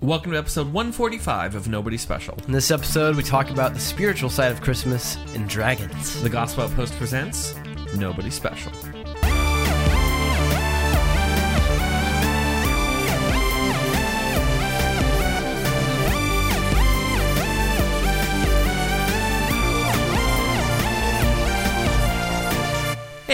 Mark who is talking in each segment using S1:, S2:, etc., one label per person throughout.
S1: Welcome to episode 145 of Nobody Special.
S2: In this episode, we talk about the spiritual side of Christmas and dragons.
S1: The Gospel Outpost presents Nobody Special.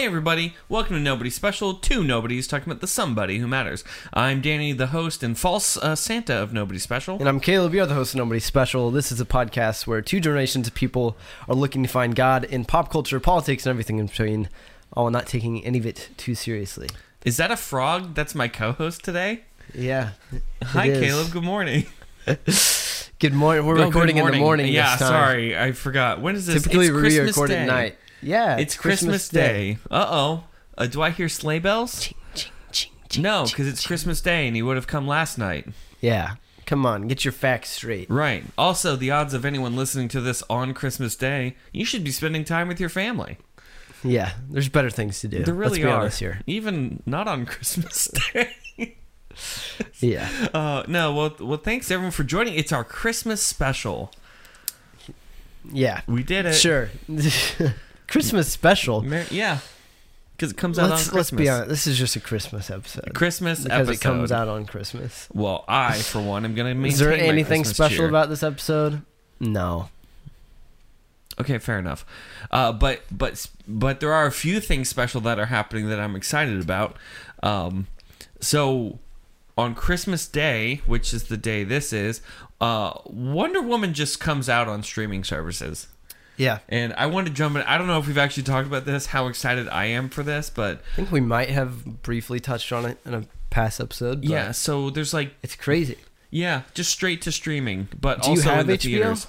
S1: Hey everybody, welcome to Nobody Special, two Nobodies talking about the somebody who matters. I'm Danny, the host and false uh, Santa of Nobody Special.
S2: And I'm Caleb, you're the host of Nobody Special. This is a podcast where two generations of people are looking to find God in pop culture, politics, and everything in between, all not taking any of it too seriously.
S1: Is that a frog? That's my co-host today.
S2: Yeah.
S1: Hi
S2: is.
S1: Caleb, good morning.
S2: Good morning. We're
S1: Oh,
S2: recording in the morning.
S1: Yeah, sorry, I forgot. When is this?
S2: Typically,
S1: it's
S2: we
S1: Christmas
S2: record
S1: Day.
S2: at night. Yeah.
S1: It's Christmas, Day. Uh oh. Uh, do I hear sleigh bells?
S2: Ching, ching, ching, ching,
S1: No, because it's
S2: ching.
S1: Christmas Day and he would have come last night.
S2: Yeah. Come on, get your facts straight.
S1: Right. Also, the odds of anyone listening to this on Christmas Day, you should be spending time with your family.
S2: Yeah, there's better things to do.
S1: There really
S2: Let's be
S1: are.
S2: honest here.
S1: Even not on Christmas Day.
S2: Yeah.
S1: uh, no, well, well, thanks everyone for joining. It's our Christmas special.
S2: Yeah.
S1: We did it.
S2: Sure. Christmas special.
S1: Mer- yeah. Because it comes out
S2: Let's,
S1: on
S2: let's be honest. This is just a Christmas episode.
S1: Christmas
S2: because
S1: episode.
S2: it comes out on Christmas.
S1: Well, I, for one, am going to maintain
S2: Is there anything
S1: Christmas
S2: special
S1: cheer.
S2: about this episode? No.
S1: Okay, fair enough. Uh, but but but there are a few things special that are happening that I'm excited about. Um, so on Christmas Day, which is the day this is, uh, Wonder Woman just comes out on streaming services.
S2: Yeah.
S1: And I want to jump in. I don't know if we've actually talked about this, how excited I am for this, but
S2: I think we might have briefly touched on it in a past episode.
S1: Yeah. So there's like
S2: It's crazy.
S1: yeah, just straight to streaming, but
S2: Do you
S1: also
S2: have
S1: in the
S2: HBO?
S1: theaters.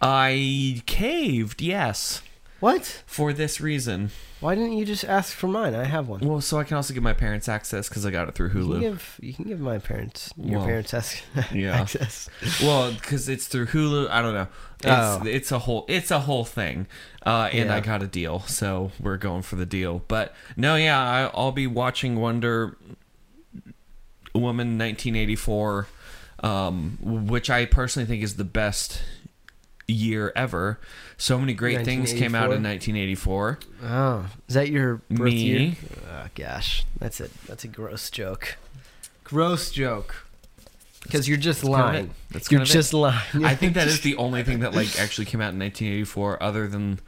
S1: I caved, yes,
S2: What?
S1: for this reason.
S2: Why didn't you just ask for mine? I have one.
S1: Well, so I can also give my parents access because I got it through
S2: You can
S1: Hulu.
S2: give you can give my parents your
S1: Well,
S2: parents ac-
S1: yeah.
S2: access.
S1: well, because it's through Hulu. I don't know. It's,
S2: Oh.
S1: it's a whole it's a whole thing, uh, and
S2: Yeah.
S1: I got a deal, so we're going for the deal. But no, yeah, I, I'll be watching Wonder Woman 1984, um, which I personally think is the best year ever. So many great things came out in 1984.
S2: Oh, is that your birth
S1: Me.
S2: year? Oh gosh, that's a that's a gross joke. Gross joke. Because you're just
S1: kind of
S2: lying.
S1: That's
S2: You're
S1: kind of it.
S2: just lying.
S1: I think that is the only thing that like actually came out in 1984, other than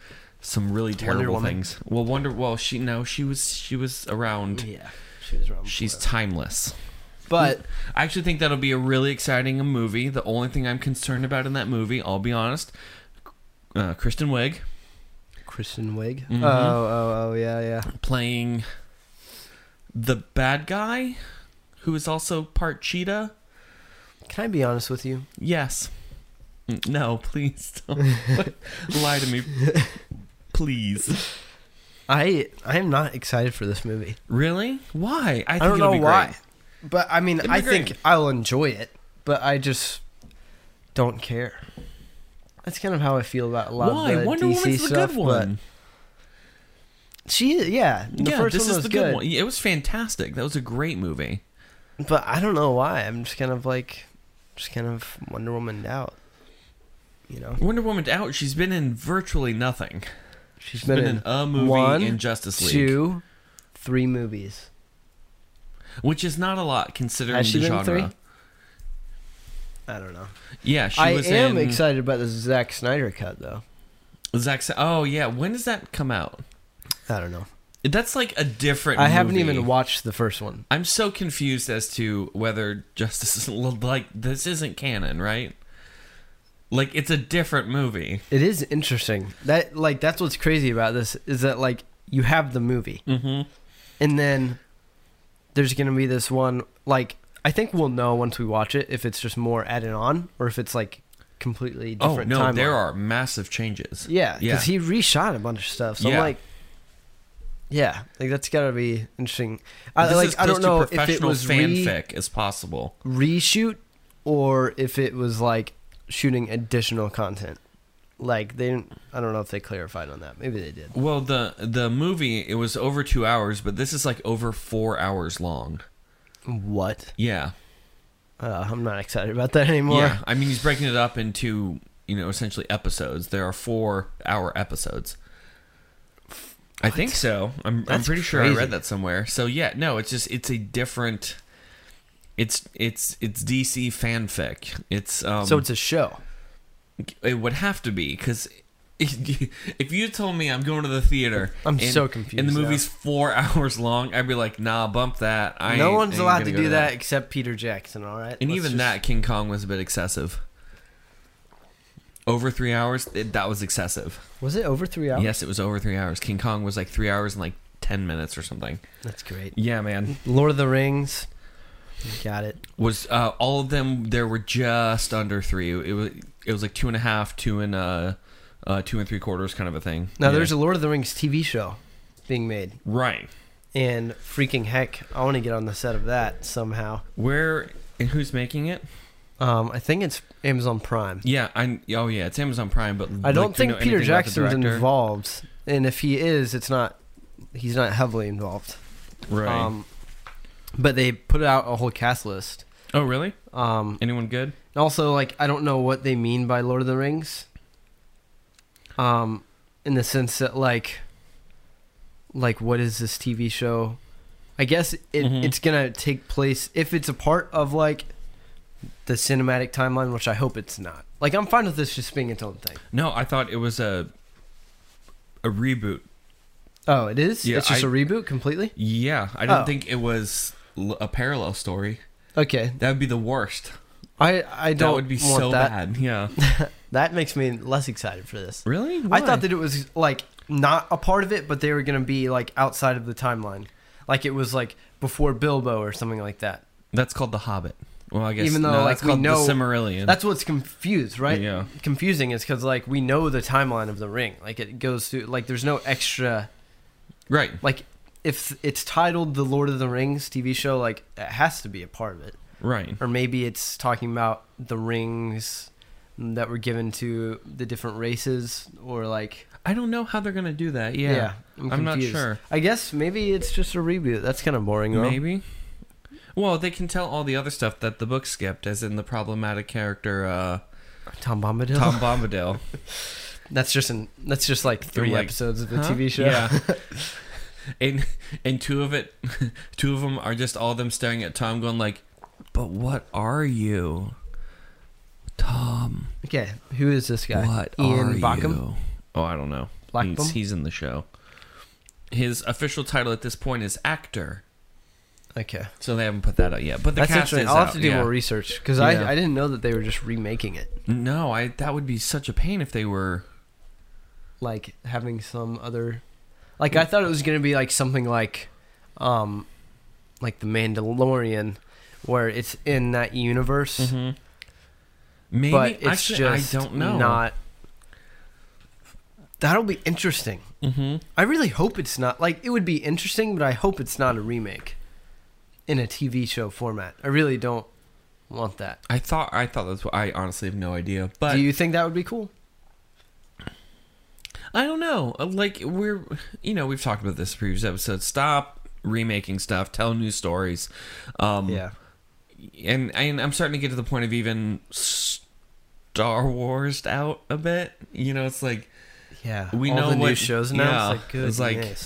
S1: some really terrible
S2: Woman?
S1: things. Well, Wonder. Well, she no, she was she was around.
S2: Yeah, she was around.
S1: She's
S2: before.
S1: timeless.
S2: but
S1: I actually think that'll be a really exciting movie. The only thing I'm concerned about in that movie, I'll be honest, uh, Kristen Wiig
S2: Kristen Wiig.
S1: Mhm.
S2: Oh, oh, oh, yeah, yeah.
S1: playing the bad guy, who is also part cheetah.
S2: Can I be honest with you?
S1: Yes. Mm, No, please don't lie to me. Please.
S2: I I am not excited for this movie.
S1: Really? Why? I,
S2: I,
S1: think
S2: don't know
S1: be
S2: why,
S1: great.
S2: but I mean, I think. I'll enjoy it, but I just don't care. That's kind of how I feel about a lot
S1: Why?
S2: of the
S1: Wonder
S2: DC
S1: Woman's the
S2: stuff.
S1: good one.
S2: But she, yeah, the
S1: yeah,
S2: first
S1: this
S2: one
S1: is
S2: was
S1: the
S2: good,
S1: good one. It was fantastic. That was a great movie.
S2: but I don't know why. I'm just kind of like, just kind of Wonder Woman out. You know,
S1: Wonder Woman out. She's been in virtually nothing.
S2: she's
S1: been, in a movie
S2: one,
S1: in Justice League,
S2: two, three movies.
S1: which is not a lot considering
S2: Has she
S1: the
S2: been
S1: genre.
S2: three? I don't know.
S1: Yeah, she
S2: I
S1: was
S2: am
S1: in
S2: excited about the Zack Snyder cut, though.
S1: Zack. Sa- Oh yeah, when does that come out?
S2: I don't know.
S1: That's like a different.
S2: I haven't
S1: movie.
S2: even watched the first one.
S1: I'm so confused as to whether Justice is like this isn't canon, right? Like it's a different movie.
S2: It is interesting. That like that's what's crazy about this is that like you have the movie
S1: Mm-hmm.
S2: and then there's gonna be this one like I think we'll know once we watch it if it's just more added on or if it's like completely different.
S1: Oh
S2: different.
S1: no,
S2: timeline.
S1: there are massive changes.
S2: Yeah,
S1: Yeah.
S2: because he reshot a bunch of stuff. So
S1: Yeah.
S2: I'm like, yeah, like that's gotta be interesting. I
S1: this
S2: like
S1: is
S2: I don't know if it was re-
S1: fanfic as possible.
S2: reshoot or if it was like shooting additional content. Like they, didn't, I don't know if they clarified on that. Maybe they did.
S1: Well, the the movie it was over two hours, but this is like over four hours long.
S2: What?
S1: Yeah,
S2: Uh, I'm not excited about that anymore.
S1: Yeah, I mean he's breaking it up into you know essentially episodes. There are four hour episodes. I think so. I'm I'm pretty sure I read that somewhere. So yeah, no, it's just it's a different. It's it's it's DC fanfic. It's um.
S2: so it's a show.
S1: it would have to be because. If you told me I'm going to the theater,
S2: I'm
S1: and-
S2: so confused
S1: and the
S2: now.
S1: movie's four hours long, I'd be like, "Nah, bump that." I
S2: no one's allowed to do that, except Peter Jackson. All right,
S1: And
S2: Let's
S1: even
S2: just-
S1: that, King Kong was a bit excessive. Over three hours, it, that was excessive.
S2: was it over three hours?
S1: Yes, it was over three hours. King Kong was like three hours and like ten minutes or something.
S2: that's great.
S1: Yeah, man.
S2: Lord of the Rings, got it.
S1: Was uh, all of them? There were just under three. It was it was like two and a half, two and uh, uh two and three quarters kind of a thing.
S2: Now
S1: Yeah.
S2: there's a Lord of the Rings TV show being made,
S1: right
S2: and freaking heck, I want to get on the set of that somehow.
S1: where and who's making it?
S2: Um, I think it's Amazon Prime.
S1: Yeah, I oh yeah, it's Amazon Prime, but
S2: I don't
S1: like, do you
S2: think
S1: know
S2: Peter
S1: anything about the
S2: Jackson's involved, and if he is, it's not. He's not heavily involved.
S1: Right.
S2: Um, but they put out a whole cast list.
S1: oh really?
S2: Um,
S1: Anyone good?
S2: and also, like, I don't know what they mean by Lord of the Rings. Um, in the sense that, like, like what is this TV show? I guess it,
S1: Mhm.
S2: it's gonna take place if it's a part of like the cinematic timeline, which I hope it's not. Like, I'm fine with this just being its own thing.
S1: No, I thought it was a a reboot.
S2: Oh, it is.
S1: Yeah,
S2: it's just
S1: I-
S2: a reboot completely.
S1: Yeah, I didn't
S2: Oh.
S1: think it was l- a parallel story.
S2: Okay,
S1: That would be the worst.
S2: I I don't
S1: That would be
S2: want
S1: so
S2: that.
S1: bad. Yeah.
S2: That makes me less excited for this.
S1: Really?
S2: I thought that it was like not a part of it, but they were gonna be like outside of the timeline, like it was like before Bilbo or something like that.
S1: that's called the Hobbit. Well, I guess
S2: Even though,
S1: no,
S2: like,
S1: that's
S2: we know-
S1: the Silmarillion.
S2: That's what's confused, right?
S1: Yeah.
S2: Confusing is because like we know the timeline of the ring, like it goes through, like there's no extra,
S1: right.
S2: like if it's titled the Lord of the Rings TV show, like it has to be a part of it,
S1: Right.
S2: or maybe it's talking about the rings that were given to the different races, or like
S1: I don't know how they're gonna do that. Yeah.
S2: I'm,
S1: I'm not sure.
S2: I guess maybe it's just a reboot. That's kind of boring, though.
S1: Maybe. Well, they can tell all the other stuff that the book skipped, as in the problematic character uh,
S2: Tom Bombadil.
S1: Tom Bombadil.
S2: That's just an. That's just like 3
S1: like,
S2: episodes of the
S1: Huh?
S2: TV show.
S1: Yeah. and and two of it, two of them are just all them staring at Tom, going like, "But what are you, Tom?
S2: Okay, who is this guy?
S1: What
S2: Ian
S1: are
S2: Backham?
S1: you?" Oh, I don't know. He's, he's in the show. His official title at this point is actor,
S2: Okay,
S1: so they haven't put that out yet. But the
S2: that's
S1: cast
S2: interesting.
S1: is
S2: I'll have to do
S1: yeah.
S2: more research because
S1: Yeah.
S2: I I didn't know that they were just remaking it,
S1: No, I that would be such a pain if they were.
S2: like having some other. Like I thought it was gonna be like something like, um, like the Mandalorian, where it's in that universe,
S1: Mm-hmm. Maybe
S2: but it's
S1: actually
S2: just
S1: I don't know.
S2: not. That'll be interesting.
S1: Mm-hmm.
S2: I really hope it's not like it would be interesting, but I hope it's not a remake in a TV show format. I really don't want that.
S1: I thought I thought that's what I honestly have no idea, but
S2: Do you think that would be cool?
S1: I don't know. Uh, Like we're, you know, we've talked about this previous episode. Stop remaking stuff. Tell new stories. Um,
S2: Yeah.
S1: and and I'm starting to get to the point of even Star Wars out a bit. You know, it's like
S2: Yeah.
S1: We
S2: All
S1: know
S2: the new
S1: what-
S2: shows now.
S1: yeah,
S2: it's like
S1: it's like-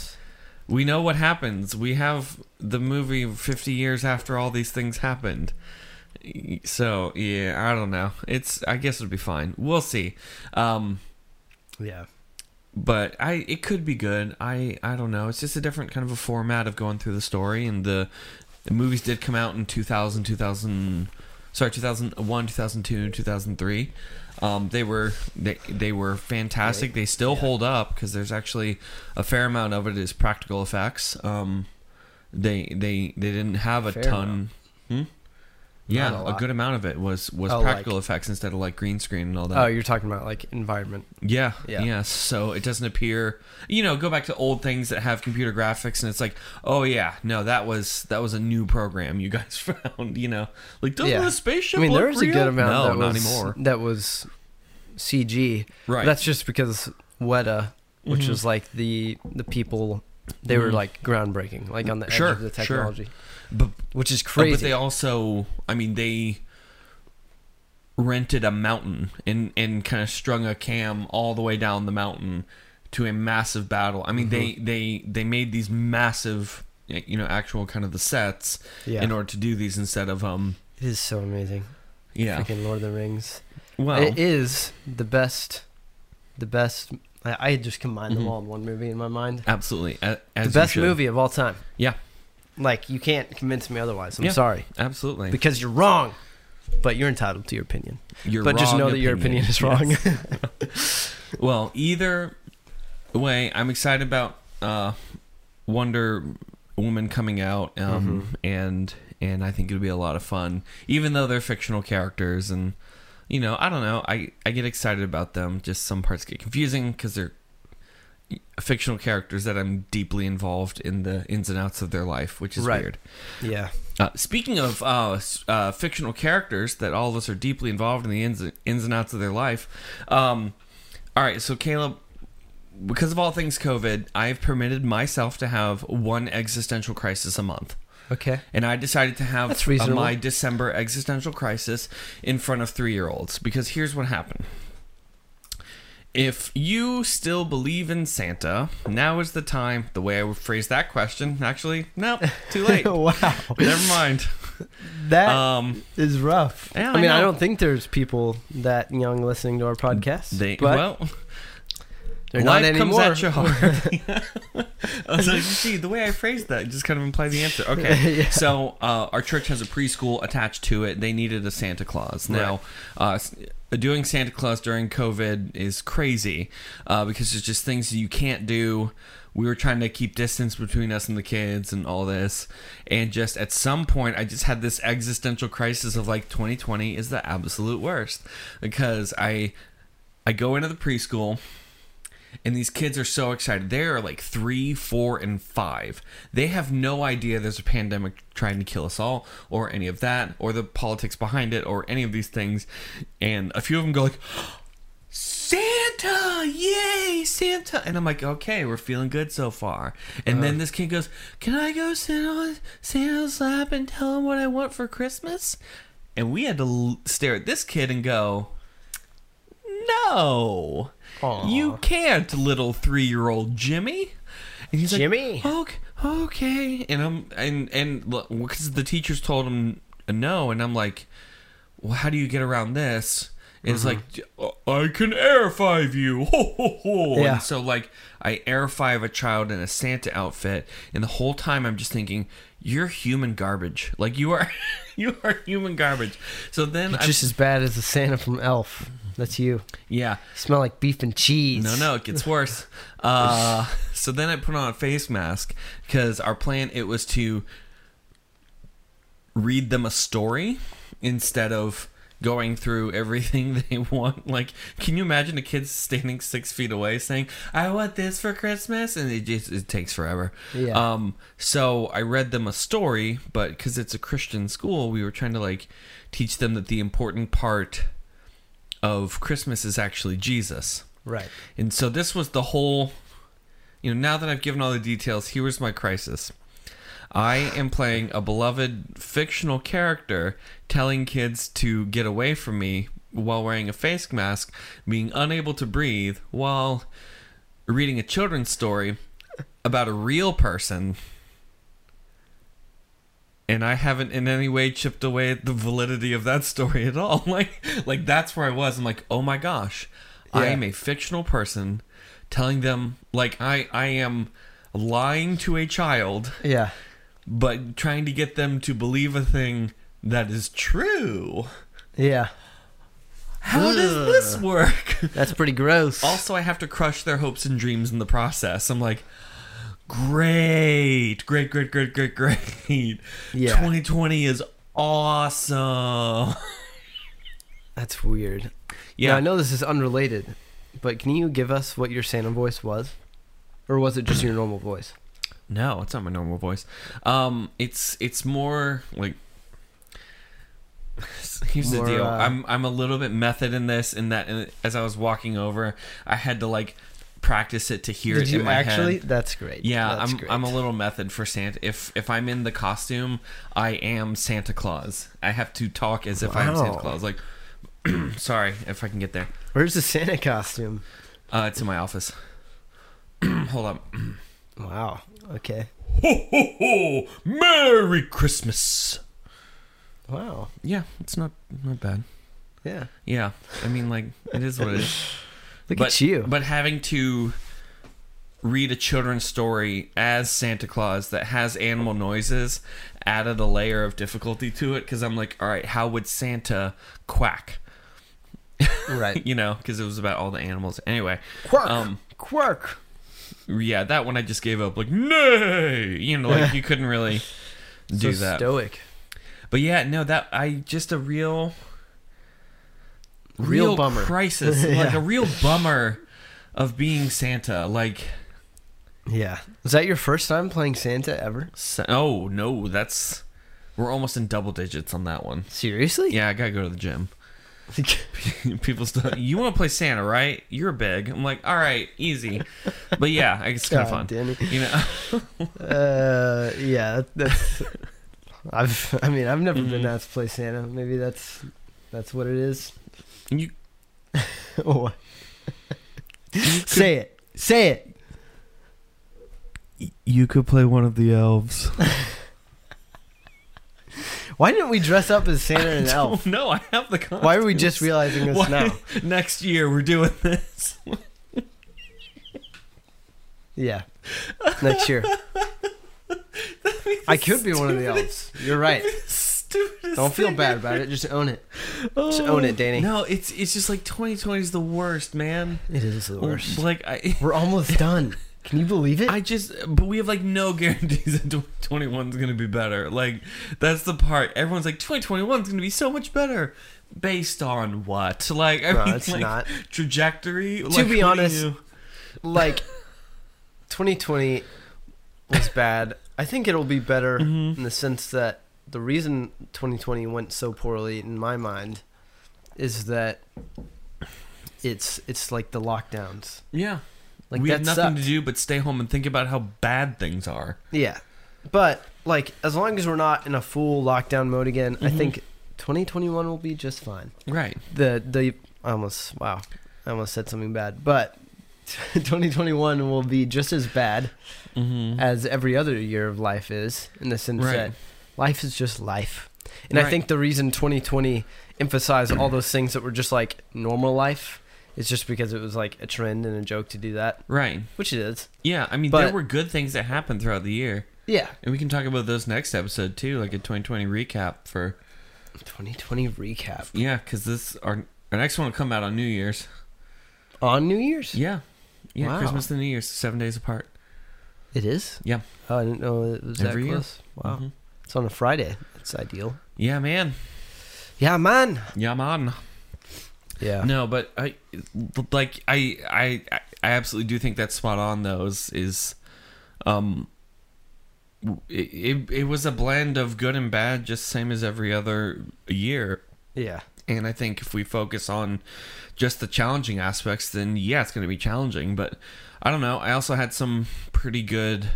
S1: we know what happens. We have the movie 50 years after all these things happened. So yeah, I don't know. It's I guess it'll be fine. We'll see. Um,
S2: yeah.
S1: but I it could be good. I I don't know. It's just a different kind of a format of going through the story and the the movies did come out in 2000 2000 sorry 2001 2002 2003 um, they were they, they were fantastic they still
S2: Yeah.
S1: hold up because there's actually a fair amount of it is practical effects um, they they they didn't have a
S2: Fair
S1: ton hmm? Yeah
S2: a
S1: a, good amount of it was was
S2: Oh,
S1: practical effects instead of like green screen and all that
S2: Oh, you're talking about like environment.
S1: yeah,
S2: Yeah.
S1: yeah. So it doesn't appear, you know, go back to old things that have computer graphics, and it's like, oh yeah, no, that was that was a new program you guys found. You know, like doesn't
S2: Yeah.
S1: the spaceship?
S2: I mean, there was a good amount
S1: No,
S2: that
S1: not
S2: was
S1: anymore.
S2: that was CG.
S1: Right.
S2: That's just because Weta, which
S1: Mhm.
S2: was like the the people, they were
S1: Mhm.
S2: like groundbreaking, like on the edge
S1: Sure,
S2: of the
S1: sure. But
S2: which is crazy.
S1: But they also, I mean, they rented a mountain and and kind of strung a cam all the way down the mountain to a massive battle. I mean,
S2: Mm-hmm.
S1: they they they made these massive, you know, actual kind of the sets
S2: yeah,
S1: in order to do these instead of um,
S2: it is so amazing.
S1: yeah.
S2: Freaking Lord of the Rings.
S1: Well,
S2: it is the best. The best. I, I just combined them
S1: Mhm.
S2: all in one movie in my mind.
S1: absolutely, as
S2: the best movie of all time.
S1: Yeah.
S2: Like you can't convince me otherwise. I'm
S1: Yeah.
S2: sorry
S1: Absolutely,
S2: because you're wrong. But you're entitled to your opinion.
S1: Your
S2: but just
S1: wrong
S2: know that your opinion is wrong.
S1: Well, either way, I'm excited about uh, Wonder Woman coming out, um,
S2: Mm-hmm.
S1: and and I think it'll be a lot of fun, even though they're fictional characters, and you know, I don't know, I I get excited about them. Just some parts get confusing because they're fictional characters that I'm deeply involved in the ins and outs of their life, which is
S2: Right.
S1: weird.
S2: yeah.
S1: Uh, speaking of uh, uh, fictional characters that all of us are deeply involved in the ins, ins and outs of their life. Um, all right, so Caleb, because of all things COVID, I've permitted myself to have one existential crisis a month.
S2: Okay.
S1: And I decided to have my December existential crisis in front of three year olds. Because here's what happened. If you still believe in Santa, now is the time. The way I would phrase that question, actually, no, too late.
S2: wow.
S1: Never mind.
S2: That
S1: Um,
S2: is rough.
S1: Yeah,
S2: I mean,
S1: I know.
S2: don't think there's people that young listening to our podcast.
S1: they
S2: but
S1: well,
S2: they're not
S1: life comes
S2: anymore.
S1: at you hard. I was like, you see, the way I phrased that just kind of implied the answer. Okay,
S2: Yeah.
S1: so uh, our church has a preschool attached to it. They needed a Santa Claus. Now, uh, s- doing Santa Claus during COVID is crazy uh, because there's just things you can't do. We were trying to keep distance between us and the kids and all this. And just at some point, I just had this existential crisis of like 2020 is the absolute worst because I I go into the preschool and these kids are so excited. They are like three, four, and five. They have no idea there's a pandemic trying to kill us all, or any of that, or the politics behind it, or any of these things. And a few of them go like, "Santa, yay, Santa!" And I'm like, "Okay, we're feeling good so far." And then uh-huh. this kid goes, "Can I go sit on Santa's lap and tell him what I want for Christmas?" And we had to l- stare at this kid and go, "No."
S2: Aw.
S1: You can't, little three-year-old Jimmy. And he's
S2: Jimmy?
S1: like, okay, okay. And I'm and and because the teachers told him no, and I'm like, well, how do you get around this? And It's mm-hmm. like I can air five you, ho ho ho.
S2: Yeah.
S1: And so like I air five a child in a Santa outfit, and the whole time I'm just thinking, you're human garbage. Like you are, you are human garbage. So then
S2: You're
S1: I
S2: just as bad as the Santa from Elf. That's you.
S1: yeah.
S2: You smell like beef and cheese.
S1: No, no, it gets worse. Uh, so then I put on a face mask because our plan it was to read them a story instead of going through everything they want. Like, can you imagine a kid standing six feet away saying, "I want this for Christmas," and it just it takes forever.
S2: Yeah.
S1: Um. So I read them a story, but because it's a Christian school, we were trying to like teach them that the important part of Christmas is actually Jesus.
S2: Right.
S1: And so this was the whole you know, now that I've given all the details, here was my crisis. I am playing a beloved fictional character telling kids to get away from me while wearing a face mask, being unable to breathe while reading a children's story about a real person. And I haven't in any way chipped away at the validity of that story at all. Like like that's where I was. I'm like, "Oh my gosh. I am a fictional person telling them like I I am lying to a child
S2: Yeah.
S1: but trying to get them to believe a thing that is true.
S2: Yeah.
S1: How does this work?
S2: That's pretty gross.
S1: also, I have to crush their hopes and dreams in the process. I'm like, great, great, great, great, great, great.
S2: Yeah.
S1: 2020 is awesome.
S2: That's weird.
S1: Yeah,
S2: Now, I know this is unrelated, but can you give us what your Santa voice was? Or was it just your normal voice?
S1: No, it's not my normal voice. Um, it's it's more like. Here's
S2: More,
S1: the deal.
S2: uh,
S1: I'm I'm a little bit method in this. In that, in, as I was walking over, I had to like practice it to hear
S2: Did
S1: it
S2: you
S1: in my
S2: actually?
S1: head.
S2: That's great.
S1: Yeah,
S2: That's
S1: I'm
S2: great.
S1: I'm a little method for Santa. If if I'm in the costume, I am Santa Claus. I have to talk as if I'm Santa Claus. Like, sorry if I can get there.
S2: Where's the Santa costume?
S1: Uh, it's in my office. Hold up.
S2: Wow. Okay.
S1: Ho ho ho! Merry Christmas.
S2: Wow.
S1: Yeah, it's not not bad.
S2: Yeah.
S1: Yeah, I mean, like it is what it is.
S2: Look
S1: but,
S2: at you.
S1: But having to read a children's story as Santa Claus that has animal noises added a layer of difficulty to it because I'm like, all right, how would Santa quack?
S2: right.
S1: You know, because it was about all the animals. Anyway,
S2: Quirk.
S1: um,
S2: Quirk.
S1: yeah, that one I just gave up. Like, nay, you know, like you couldn't really do
S2: so
S1: that.
S2: Stoic.
S1: But yeah, no, that I just a real,
S2: Real bummer.
S1: crisis, like a real bummer of being Santa. Like,
S2: Yeah. Was that your first time playing Santa ever?
S1: sa- oh no, that's we're almost in double digits on that one.
S2: Seriously?
S1: Yeah, I gotta go to the gym. People still, you want to play Santa, right? You're big. I'm like, all right, easy. But yeah, it's kind of fun.
S2: Danny.
S1: You know,
S2: Uh, yeah. That's. I've. I mean, I've never
S1: Mm-hmm.
S2: been asked to play Santa. Maybe that's. That's what it is.
S1: You oh,
S2: What? Say it. Say it.
S1: you could play one of the elves.
S2: Why didn't we dress up as Santa and Elf?
S1: No, I have the. Costumes.
S2: Why are we just realizing this
S1: Why-
S2: now?
S1: Next year we're doing this.
S2: Yeah. Next year. I could be one of the elves. You're right.
S1: Stupidest
S2: Don't feel bad about it. Just own it. Just own it, Danny.
S1: No, it's it's just like 2020 is the worst, man.
S2: It is the worst.
S1: Like I,
S2: We're almost done. Can you believe it?
S1: I just, but we have like no guarantees that 2021 is gonna be better. Like that's the part. Everyone's like 2021 is gonna be so much better. Based on what? Like I
S2: No,
S1: mean,
S2: it's
S1: like,
S2: not.
S1: trajectory.
S2: To
S1: Like,
S2: be honest,
S1: you-
S2: like 2020 was bad. I think it'll be better
S1: Mhm.
S2: in the sense that the reason 2020 went so poorly in my mind is that it's it's like the lockdowns.
S1: yeah,
S2: Like
S1: we have nothing to do but stay home and think about how bad things are.
S2: Yeah. But like as long as we're not in a full lockdown mode again, I
S1: Mhm.
S2: think 2021 will be just fine.
S1: Right.
S2: The the I almost wow. I almost said something bad. But 2021 will be just as bad
S1: Mm-hmm.
S2: as every other year of life is in the sense
S1: Right.
S2: that life is just life. And I think the reason 2020 emphasized all those things that were just like normal life is just because it was like a trend and a joke to do that,
S1: Right.
S2: which it is.
S1: Yeah, I mean, there were good things that happened throughout the year,
S2: Yeah.
S1: and we can talk about those next episode too, like a 2020 recap for
S2: 2020 recap
S1: yeah, because this our our next one will come out on New Year's.
S2: on New Year's.
S1: Yeah, yeah,
S2: Wow.
S1: Christmas and New Year's, seven days apart.
S2: It is.
S1: Yeah.
S2: Oh, I didn't know it was
S1: Every
S2: that
S1: year.
S2: close. Wow.
S1: Mhm.
S2: It's on a Friday. It's ideal.
S1: Yeah, man.
S2: Yeah, man.
S1: Yeah, man.
S2: Yeah.
S1: No, but I like I I I absolutely do think that's spot on. Those is, um, it, it it was a blend of good and bad, just same as every other year.
S2: Yeah.
S1: And I think if we focus on just the challenging aspects, then yeah, it's going to be challenging. But I don't know. I also had some pretty good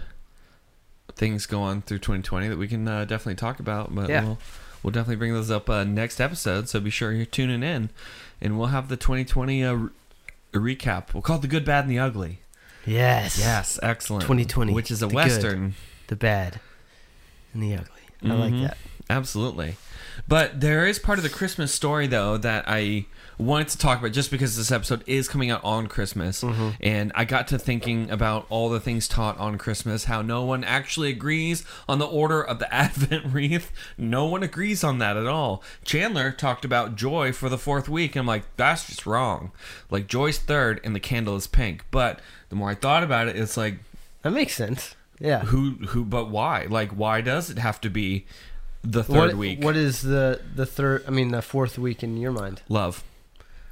S1: things go on through 2020 that we can uh, definitely talk about. But
S2: Yeah.
S1: we'll, we'll definitely bring those up uh, next episode. So be sure you're tuning in. And we'll have the 2020 uh, re- recap. We'll call it the good, bad, and the ugly.
S2: Yes.
S1: Yes, excellent.
S2: 2020,
S1: Which is a
S2: the good.
S1: Western.
S2: The bad and the ugly. I like
S1: Mhm.
S2: that.
S1: Absolutely. But there is part of the Christmas story, though, that I wanted to talk about just because this episode is coming out on Christmas.
S2: Mm-hmm.
S1: And I got to thinking about all the things taught on Christmas, how no one actually agrees on the order of the Advent wreath. No one agrees on that at all. Chandler talked about joy for the fourth week. And I'm like, that's just wrong. Like, joy's third and the candle is pink. But the more I thought about it, it's like,
S2: That makes sense. Yeah.
S1: who, who, but why? Like, why does it have to be the third
S2: what,
S1: week?
S2: What is the the third? I mean, the fourth week in your mind?
S1: Love.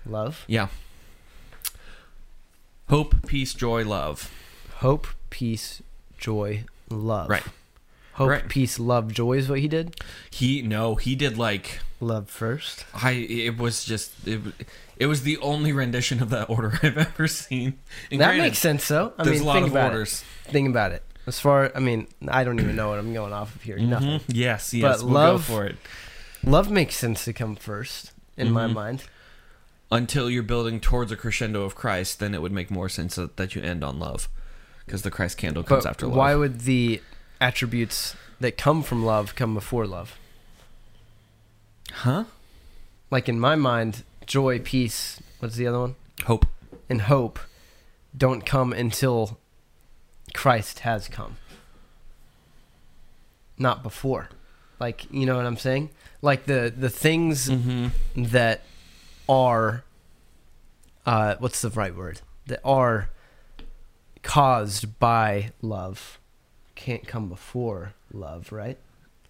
S2: Love,
S1: Yeah. Hope, peace, joy, love.
S2: hope, peace, joy, love.
S1: Right.
S2: Hope,
S1: Right.
S2: peace, love, joy is what he did.
S1: He no, he did like
S2: Love first.
S1: I. It was just it. It was the only rendition of that order I've ever seen. And
S2: that
S1: granted,
S2: makes sense, though. I
S1: There's
S2: mean,
S1: a lot
S2: think
S1: of
S2: about
S1: orders.
S2: it. Think about it. As far, I mean, I don't even know what I'm going off of here. Nothing.
S1: Mhm. Yes, yes.
S2: But
S1: we'll
S2: love-
S1: go for it.
S2: Love makes sense to come first in my
S1: Mhm.
S2: mind.
S1: Until you're building towards a crescendo of Christ, then it would make more sense that, that you end on love, because the Christ candle comes
S2: But
S1: after love.
S2: why would the attributes that come from love come before love?
S1: Huh?
S2: Like in my mind, joy, peace, what's the other one?
S1: Hope.
S2: And hope don't come until Christ has come. Not before. Like, you know what I'm saying? Like the the things
S1: Mm-hmm.
S2: that are uh what's the right word? That are caused by love can't come before love, right?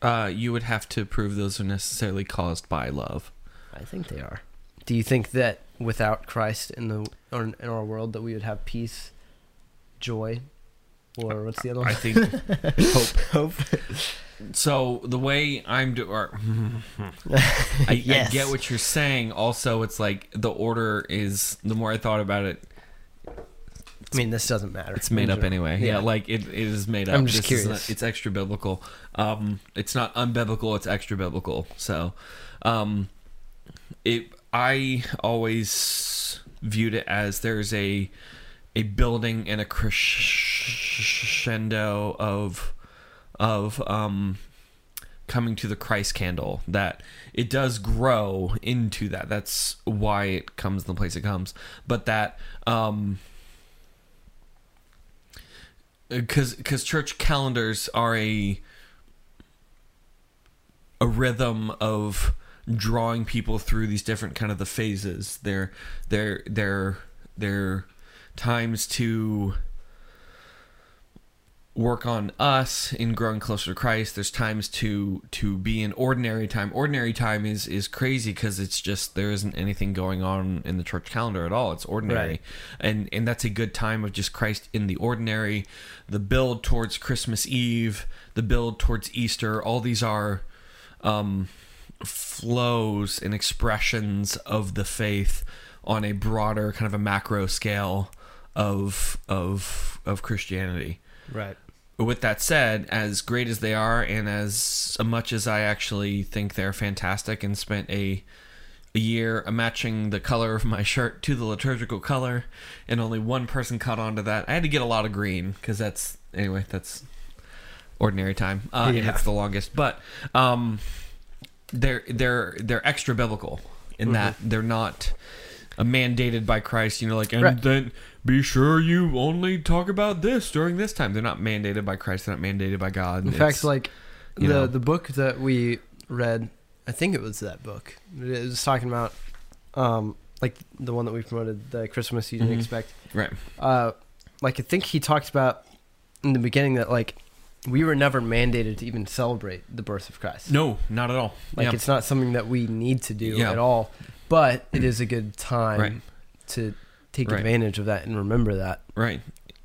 S1: Uh, you would have to prove those are necessarily caused by love.
S2: I think they are. Do you think that without Christ in the or in our world that we would have peace, joy, or what's the other one?
S1: I think hope.
S2: Hope.
S1: So the way I'm doing, I, I
S2: Yes.
S1: get what you're saying. Also, it's like the order is. The more I thought about it,
S2: I mean, this doesn't matter.
S1: it's made up anyway. Yeah,
S2: Yeah.
S1: like it, it is made up.
S2: I'm just
S1: This
S2: curious.
S1: it's extra biblical. Um, it's not unbiblical. It's extra biblical. So, um, it. I always viewed it as there's a a building and a crescendo of of um coming to the Christ candle that it does grow into that. That's why it comes the place it comes. But that um because because church calendars are a a rhythm of drawing people through these different kind of the phases. They're they're they're they're times to work on us in growing closer to Christ. There's times to to be in ordinary time. Ordinary time is is crazy because it's just there isn't anything going on in the church calendar at all. It's ordinary,
S2: Right.
S1: and and that's a good time of just Christ in the ordinary. The build towards Christmas Eve, the build towards Easter. All these are um, flows and expressions of the faith on a broader kind of a macro scale of of of Christianity
S2: Right.
S1: With that said, as great as they are, and as much as I actually think they're fantastic, and spent a a year matching the color of my shirt to the liturgical color, and only one person caught on to that, I had to get a lot of green because that's anyway that's ordinary time, uh, and it's the longest. But um, they're they're they're extra biblical in that they're not mandated by Christ. You know, like and
S2: Right.
S1: then be sure you only talk about this during this time. They're not mandated by Christ. They're not mandated by God.
S2: In
S1: It's-
S2: fact, like the
S1: know.
S2: the book that we read, I think it was that book. It was talking about, um, like the one that we promoted, the Christmas you didn't
S1: Mhm.
S2: expect.
S1: right,
S2: Uh, like I think he talked about in the beginning that like we were never mandated to even celebrate the birth of Christ.
S1: no, not at all.
S2: Like
S1: yeah.
S2: it's not something that we need to do
S1: Yeah.
S2: at all, but it is a good time
S1: Right.
S2: to take
S1: Right.
S2: advantage of that and remember that
S1: right.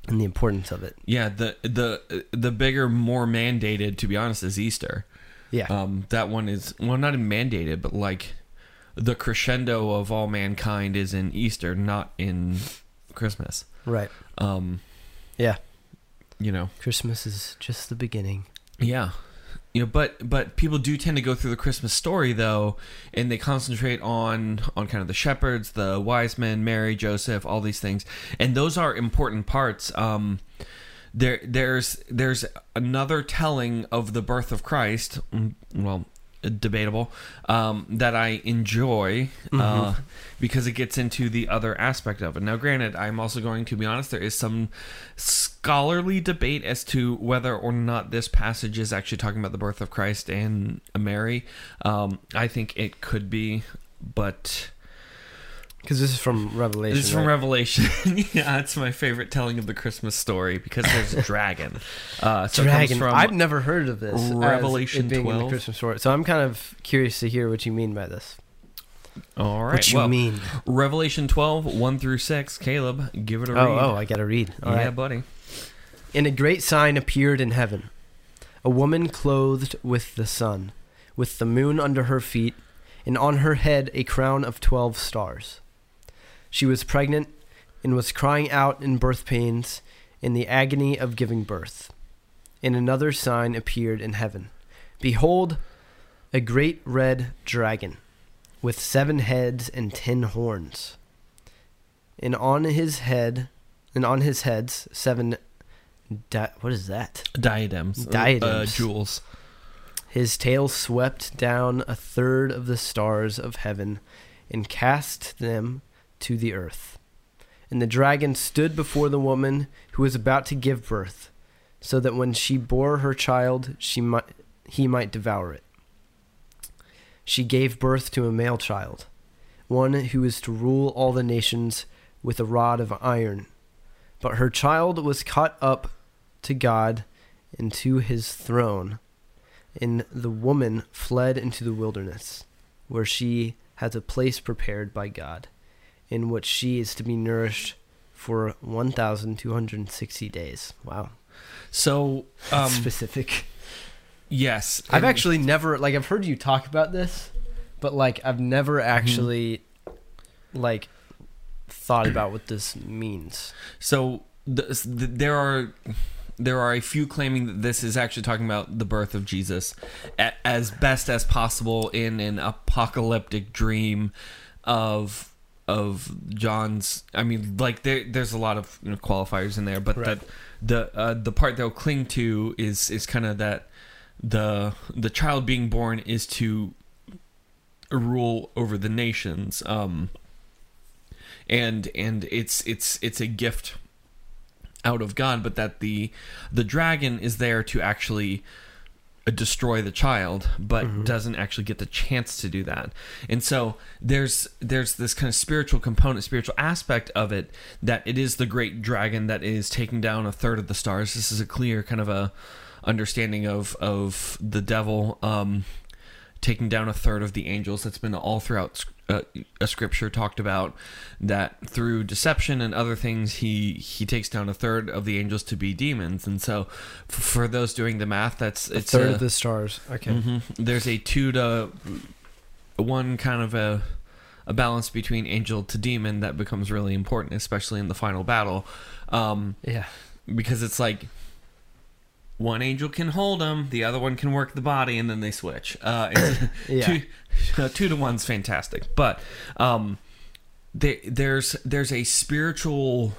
S2: and the importance of it.
S1: Yeah, the the the bigger, more mandated, to be honest, is Easter.
S2: Yeah.
S1: Um, that one is well, not mandated, but like the crescendo of all mankind is in Easter, not in Christmas.
S2: right.
S1: Um,
S2: Yeah.
S1: you know,
S2: Christmas is just the beginning.
S1: Yeah. You know, but but people do tend to go through the Christmas story though, and they concentrate on on kind of the shepherds, the wise men, Mary, Joseph, all these things, and those are important parts. Um, there there's there's another telling of the birth of Christ. mm, Well, debatable um, that I enjoy uh, because it gets into the other aspect of it. Now, granted, I'm also going to be honest. There is some scholarly debate as to whether or not this passage is actually talking about the birth of Christ and Mary. Um, I think it could be, but
S2: Because this is from Revelation.
S1: this is from
S2: right?
S1: Revelation. yeah, it's my favorite telling of the Christmas story because there's a dragon. Uh, so it comes
S2: Dragon.
S1: from
S2: I've never heard of this. as
S1: Revelation
S2: it being in the Christmas story. So I'm kind of curious to hear what you mean by this.
S1: all right.
S2: what you
S1: well,
S2: mean?
S1: Revelation 12, 1 through 6. Caleb, give it a
S2: Oh,
S1: read.
S2: oh, I got to read. All
S1: yeah,
S2: right.
S1: buddy.
S2: And a great sign appeared in heaven a woman clothed with the sun, with the moon under her feet, and on her head a crown of twelve stars. She was pregnant and was crying out in birth pains in the agony of giving birth. And another sign appeared in heaven Behold, a great red dragon, with seven heads and ten horns. And on his head, and on his heads, seven. Di- what is that?
S1: Diadems. uh,
S2: Diadems.
S1: jewels.
S2: His tail swept down a third of the stars of heaven and cast them to the earth. And the dragon stood before the woman who was about to give birth, so that when she bore her child, she might, he might devour it. She gave birth to a male child, one who is to rule all the nations with a rod of iron. But her child was caught up to God and to his throne and the woman fled into the wilderness, where she has a place prepared by God, in which she is to be nourished for 1,260 days. Wow.
S1: So, um,
S2: Specific.
S1: yes.
S2: I've actually never, like, I've heard you talk about this, but, like, I've never
S1: Mm-hmm.
S2: actually, like, thought about what this means.
S1: So the, the, there are there are a few claiming that this is actually talking about the birth of Jesus a, as best as possible in an apocalyptic dream of of John's. I mean, like there there's a lot of you know, qualifiers in there, but
S2: Right.
S1: that the uh, the part they'll cling to is is kind of that the the child being born is to rule over the nations. Um, and and it's it's it's a gift out of God, but that the the dragon is there to actually destroy the child, but doesn't actually get the chance to do that. And so there's there's this kind of spiritual component, spiritual aspect of it that it is the great dragon that is taking down a third of the stars. This is a clear kind of a understanding of of the devil um, taking down a third of the angels. That's been all throughout uh, a scripture talked about that through deception and other things, he he takes down a third of the angels to be demons. And so, f- for those doing the math, that's
S2: A
S1: it's
S2: third
S1: a-
S2: of the stars. Okay.
S1: Mhm. There's a two to one kind of a a balance between angel to demon that becomes really important, especially in the final battle, um,
S2: Yeah.
S1: because it's like one angel can hold them, the other one can work the body, and then they switch. Uh,
S2: Yeah.
S1: two, uh, two to one's fantastic, but um, there, there's there's a spiritual.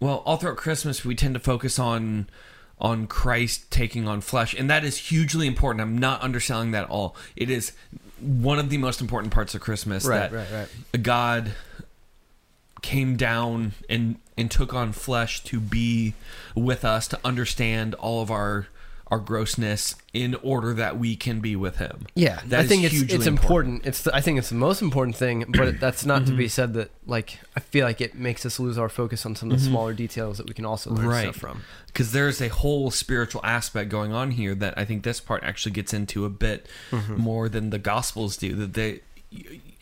S1: Well, all throughout Christmas, we tend to focus on on Christ taking on flesh, and that is hugely important. I'm not underselling that at all. It is one of the most important parts of Christmas.
S2: Right,
S1: that
S2: right, right.
S1: God came down and and took on flesh to be with us to understand all of our our grossness in order that we can be with him.
S2: Yeah,
S1: That
S2: I think it's it's important. It's the, I think it's the most important thing, but that's not to be mm-hmm. said that like I feel like it makes us lose our focus on some of the mm-hmm. smaller details that we can also learn
S1: Right.
S2: stuff from.
S1: because there's a whole spiritual aspect going on here that I think this part actually gets into a bit mm-hmm. more than the Gospels do. That they,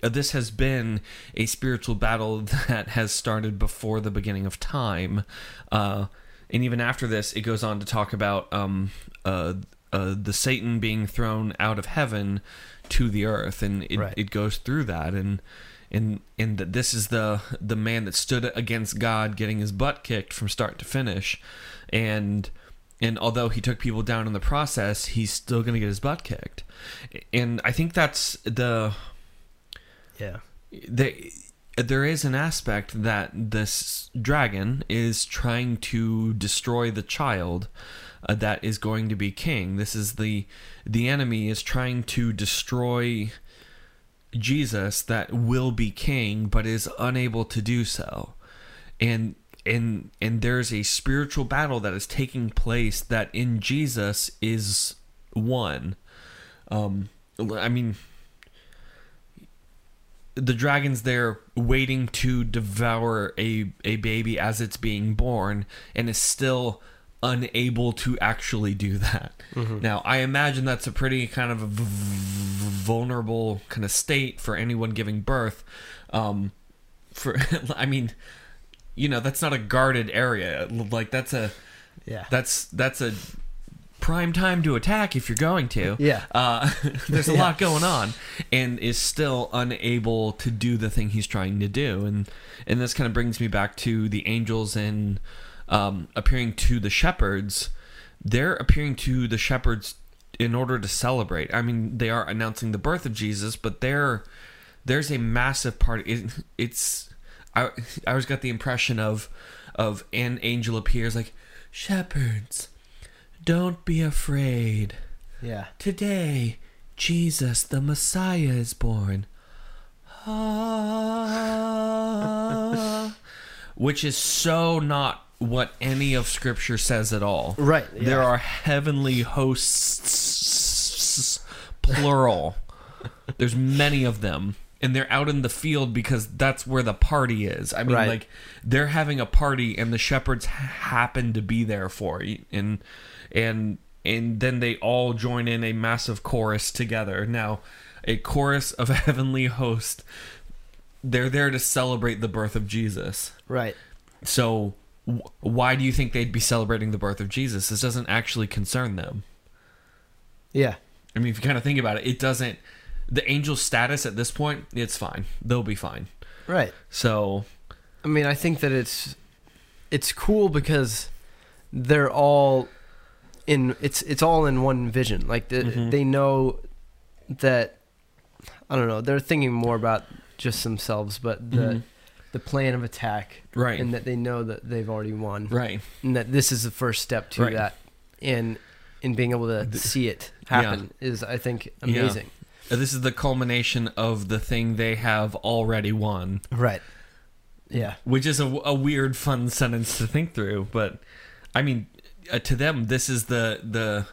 S1: this has been a spiritual battle that has started before the beginning of time, uh, and even after this, it goes on to talk about um, uh, uh, the Satan being thrown out of heaven to the earth, and it,
S2: Right.
S1: it goes through that and. And and that this is the the man that stood against God, getting his butt kicked from start to finish, and and although he took people down in the process, he's still going to get his butt kicked. And I think that's the
S2: Yeah.
S1: the there is an aspect that this dragon is trying to destroy the child uh, that is going to be king. This is the the enemy is trying to destroy Jesus that will be king but is unable to do so. And and and there's a spiritual battle that is taking place that in Jesus is won. Um I mean the dragon's there waiting to devour a a baby as it's being born and is still unable to actually do that. Now, I imagine that's a pretty kind of a v- v- vulnerable kind of state for anyone giving birth. Um, for I mean, you know, that's not a guarded area. Like that's a
S2: Yeah.
S1: that's that's a prime time to attack if you're going to.
S2: Yeah.
S1: Uh, there's a
S2: Yeah.
S1: lot going on, and is still unable to do the thing he's trying to do, and and this kind of brings me back to the angels and um, appearing to the shepherds. They're appearing to the shepherds in order to celebrate. I mean, they are announcing the birth of Jesus, but they're there's a massive party. It, it's I I always got the impression of of an angel appears like shepherds, don't be afraid.
S2: Yeah.
S1: Today, Jesus the Messiah is born. Ah. Which is so not what any of Scripture says at all.
S2: Right.
S1: There are heavenly hosts, plural. There's many of them. And they're out in the field because that's where the party is. I mean,
S2: Right.
S1: like they're having a party, and the shepherds happen to be there for it, and and and then they all join in a massive chorus together. Now, a chorus of heavenly host. They're there to celebrate the birth of Jesus.
S2: Right.
S1: So, wh- why do you think they'd be celebrating the birth of Jesus? This doesn't actually concern them.
S2: Yeah.
S1: I mean, if you kind of think about it, it doesn't. The angel's status at this point, it's fine. They'll be fine.
S2: Right.
S1: So,
S2: I mean, I think that it's it's cool because they're all in it's it's all in one vision. Like the,
S1: Mhm.
S2: they know that I don't know, they're thinking more about just themselves, but the
S1: Mhm.
S2: the plan of attack
S1: right,
S2: and that they know that they've already won
S1: right,
S2: and that this is the first step to
S1: Right.
S2: that and in being able to see it happen is I think amazing.
S1: Uh, this is the culmination of the thing they have already won,
S2: Right. Yeah.
S1: which is a, a weird, fun sentence to think through. But I mean, uh, to them, this is the the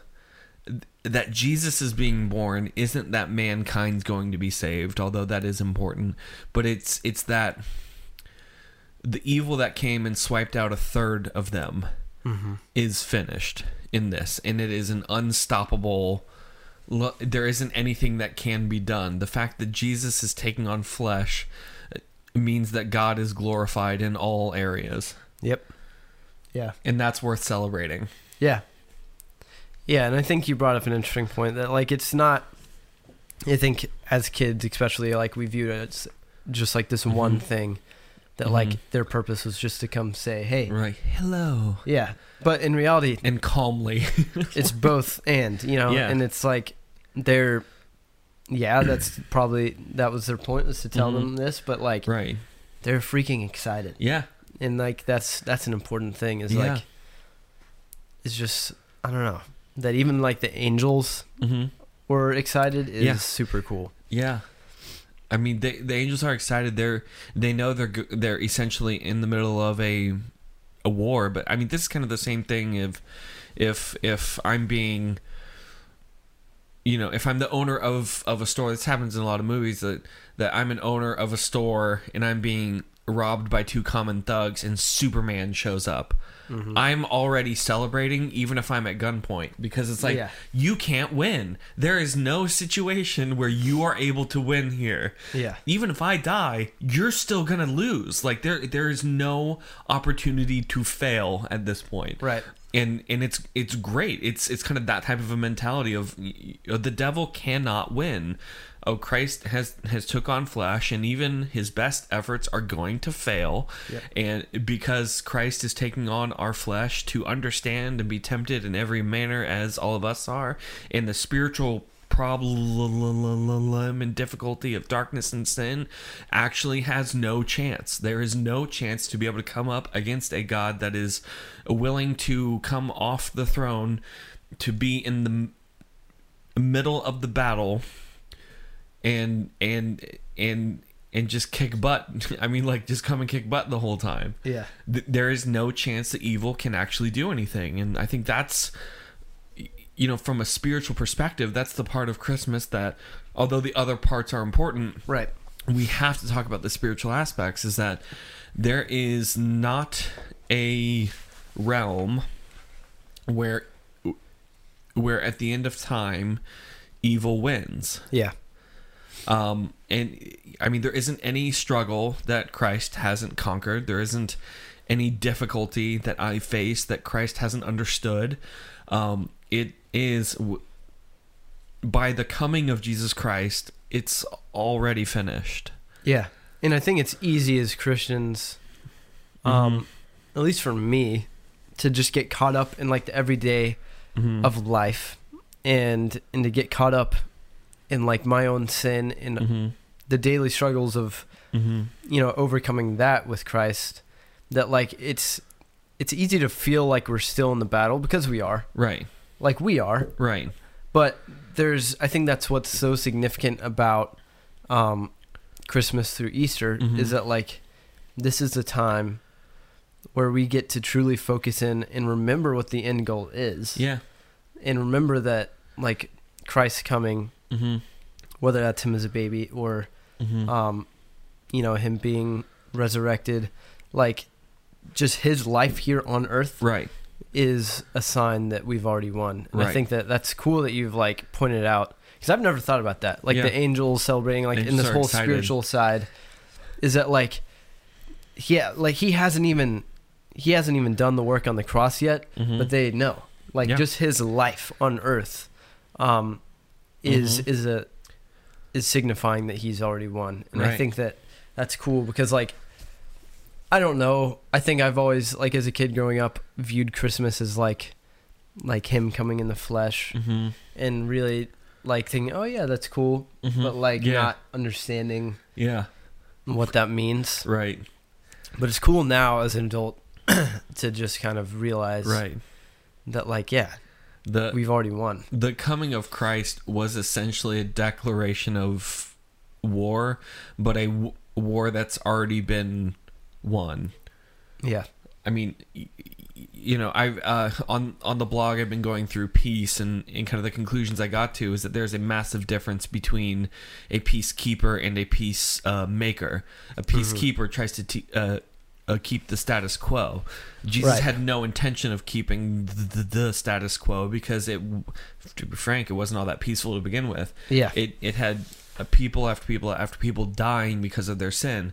S1: that Jesus is being born isn't that mankind's going to be saved, although that is important. But it's it's that the evil that came and swiped out a third of them
S2: Mm-hmm.
S1: is finished in this, and it is an unstoppable. There isn't anything that can be done. The fact that Jesus is taking on flesh uh, means that God is glorified in all areas,
S2: Yep. Yeah.
S1: and that's worth celebrating.
S2: Yeah. Yeah, and I think you brought up an interesting point that like it's not I think as kids especially like we viewed it as just like this one
S1: Mhm.
S2: thing that
S1: Mhm.
S2: like their purpose was just to come say, "Hey."
S1: Right? Hello,
S2: Yeah. But in reality,
S1: and calmly.
S2: it's both and, you know,
S1: Yeah.
S2: and it's like they're yeah, that's probably that was their point was to tell
S1: Mhm.
S2: them this, but like
S1: right?
S2: they're freaking excited.
S1: Yeah.
S2: And like that's that's an important thing is
S1: Yeah.
S2: like it's just I don't know. That even like the angels
S1: hmm
S2: were excited is
S1: Yeah.
S2: super cool.
S1: Yeah. I mean, they, the angels are excited. They're they know they're they're essentially in the middle of a a war. But I mean, this is kind of the same thing. If if if I'm being you know, if I'm the owner of of a store, this happens in a lot of movies that that I'm an owner of a store and I'm being robbed by two common thugs and Superman shows up.
S2: Mm-hmm.
S1: I'm already celebrating even if I'm at gunpoint because it's like
S2: Yeah.
S1: you can't win. There is no situation where you are able to win here.
S2: Yeah.
S1: Even if I die, you're still going to lose. Like there there is no opportunity to fail at this point.
S2: Right.
S1: And and it's it's great. It's it's kind of that type of a mentality of the devil cannot win. Oh, Christ has has took on flesh, and even his best efforts are going to fail.
S2: Yep.
S1: And because Christ is taking on our flesh to understand and be tempted in every manner as all of us are, and the spiritual problem and difficulty of darkness and sin actually has no chance. There is no chance to be able to come up against a God that is willing to come off the throne to be in the middle of the battle and and and and just kick butt. I mean, like just come and kick butt the whole time.
S2: Yeah.
S1: Th- There is no chance that evil can actually do anything, and I think that's, you know, from a spiritual perspective, that's the part of Christmas that, although the other parts are important,
S2: Right.
S1: we have to talk about the spiritual aspects. Is that there is not a realm where where at the end of time evil wins
S2: Yeah.
S1: Um, and I mean, there isn't any struggle that Christ hasn't conquered. There isn't any difficulty that I face that Christ hasn't understood. Um, it is w- by the coming of Jesus Christ, it's already finished.
S2: Yeah. And I think it's easy as Christians, um,
S1: Mhm.
S2: at least for me, to just get caught up in like the everyday
S1: Mhm.
S2: of life and and to get caught up in like my own sin and
S1: Mhm.
S2: the daily struggles of
S1: Mhm.
S2: you know overcoming that with Christ that like it's it's easy to feel like we're still in the battle because we are
S1: Right.
S2: like we are
S1: Right.
S2: but there's i think that's what's so significant about um christmas through easter
S1: Mhm.
S2: is that like this is the time where we get to truly focus in and remember what the end goal is
S1: Yeah.
S2: and remember that like christ coming
S1: Mhm.
S2: whether that's him as a baby or
S1: Mhm.
S2: um you know him being resurrected like just his life here on earth
S1: right.
S2: is a sign that we've already won. And I think that that's cool that you've like pointed out because I've never thought about that. Like
S1: Yeah.
S2: the angels celebrating, like in this whole
S1: excited.
S2: spiritual side, is that like, yeah, like he hasn't even he hasn't even done the work on the cross yet,
S1: Mhm.
S2: but they know, like
S1: Yeah.
S2: just his life on earth, um, is
S1: Mhm.
S2: is a is signifying that he's already won, and I think that that's cool because like. I don't know. I think I've always, like, as a kid growing up, viewed Christmas as like, like him coming in the flesh,
S1: Mhm.
S2: and really like thinking, oh yeah, that's cool,
S1: Mhm.
S2: but like
S1: yeah.
S2: not understanding
S1: Yeah.
S2: what that means.
S1: Right.
S2: But it's cool now as an adult to just kind of realize
S1: Right.
S2: that like yeah,
S1: The
S2: we've already won.
S1: the coming of Christ was essentially a declaration of war, but a w- war that's already been won.
S2: Yeah.
S1: I mean, you know, I uh, on on the blog I've been going through peace, and, and kind of the conclusions I got to is that there's a massive difference between a peacekeeper and a peace uh, maker. A peacekeeper tries to te- uh, uh, keep the status quo. Jesus
S2: Right.
S1: had no intention of keeping the, the, the status quo because it, to be frank, it wasn't all that peaceful to begin with
S2: Yeah.
S1: it it had uh, people after people after people dying because of their sin.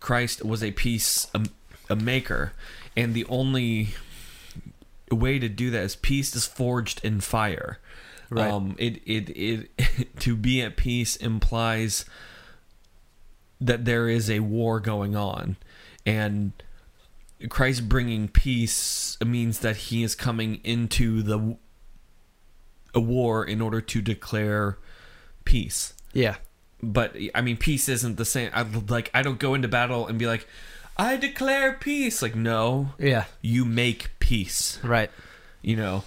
S1: Christ was a peace a, a maker, and the only way to do that is peace is forged in fire.
S2: Right.
S1: Um, it it it to be at peace implies that there is a war going on, and Christ bringing peace means that He is coming into the a war in order to declare peace.
S2: yeah.
S1: But I mean, peace isn't the same. I like I don't go into battle and be like, I declare peace. Like no,
S2: Yeah.
S1: you make peace.
S2: Right.
S1: You know,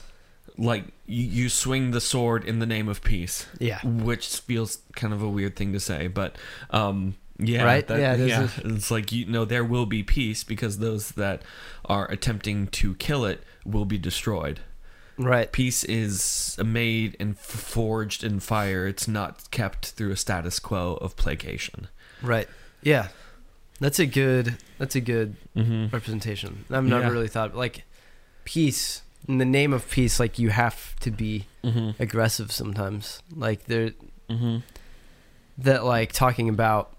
S1: like you, you swing the sword in the name of peace,
S2: Yeah.
S1: which feels kind of a weird thing to say, but um. Yeah,
S2: Right?
S1: that-
S2: Yeah,
S1: yeah.
S2: a-
S1: It's like you know there will be peace because those that are attempting to kill it will be destroyed.
S2: Right.
S1: Peace is made and forged in fire. It's not kept through a status quo of placation.
S2: Right. Yeah. That's a good that's a good
S1: Mm-hmm.
S2: representation. I've never
S1: Yeah.
S2: really thought like peace in the name of peace like you have to be
S1: Mm-hmm.
S2: aggressive sometimes. Like there
S1: Mm-hmm.
S2: that like talking about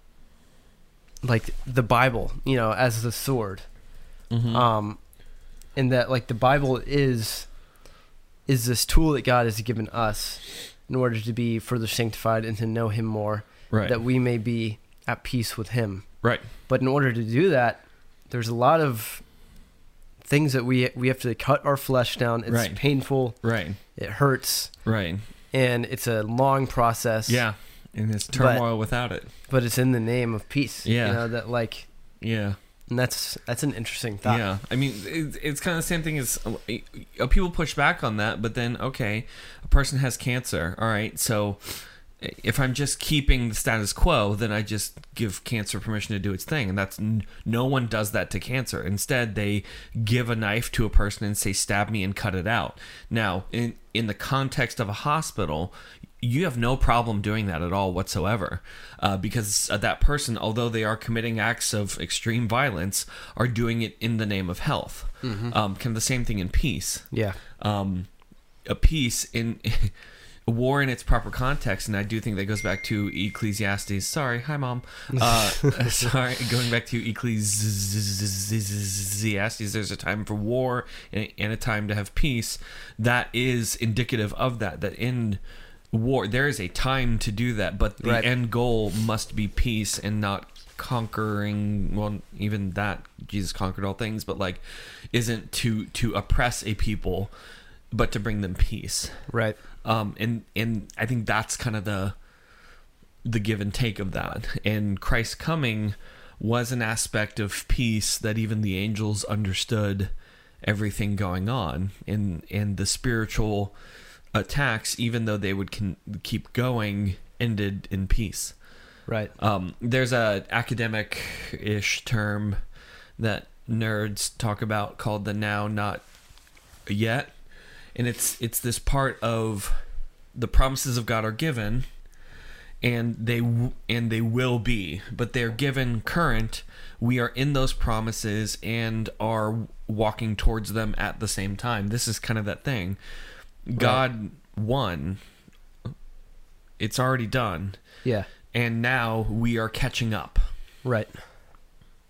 S2: like the Bible, you know, as the sword.
S1: Mm-hmm.
S2: Um and that like the Bible is is this tool that God has given us in order to be further sanctified and to know him more
S1: right.
S2: that we may be at peace with him.
S1: right.
S2: But in order to do that, there's a lot of things that we we have to cut our flesh down. It's
S1: Right.
S2: painful,
S1: Right.
S2: it hurts,
S1: Right.
S2: and it's a long process.
S1: Yeah. And it's
S2: But-
S1: turmoil without it.
S2: But it's in the name of peace.
S1: Yeah.
S2: You know, that like
S1: Yeah.
S2: and that's that's an interesting thought.
S1: Yeah, I mean, it, it's kind of the same thing as uh, uh, people push back on that, but then okay, a person has cancer. All right, so if I'm just keeping the status quo, then I just give cancer permission to do its thing, and that's no one does that to cancer. Instead, they give a knife to a person and say, "Stab me and cut it out." Now, in in the context of a hospital. You have no problem doing that at all whatsoever, uh, because uh, that person, although they are committing acts of extreme violence, are doing it in the name of health. Um, kind of the same thing in peace
S2: Yeah.
S1: um, a peace in war in its proper context, and I do think that goes back to Ecclesiastes. Sorry, hi mom. Uh, sorry, going back to Ecclesiastes. There's a time for war and and a time to have peace. That is indicative of that. That in war there is a time to do that, but the
S2: Right.
S1: end goal must be peace and not conquering. Well, even that Jesus conquered all things, but like isn't to to oppress a people, but to bring them peace
S2: Right.
S1: um and and i think that's kind of the the give and take of that and christ coming was an aspect of peace that even the angels understood everything going on and and the spiritual attacks even though they would con- keep going ended in peace.
S2: Right.
S1: um, there's a academic ish term that nerds talk about called the now not yet and it's it's this part of the promises of God are given and they w- and they will be but they're given current. We are in those promises and are walking towards them at the same time. This is kind of that thing God won it's already done
S2: Yeah.
S1: and now we are catching up.
S2: Right.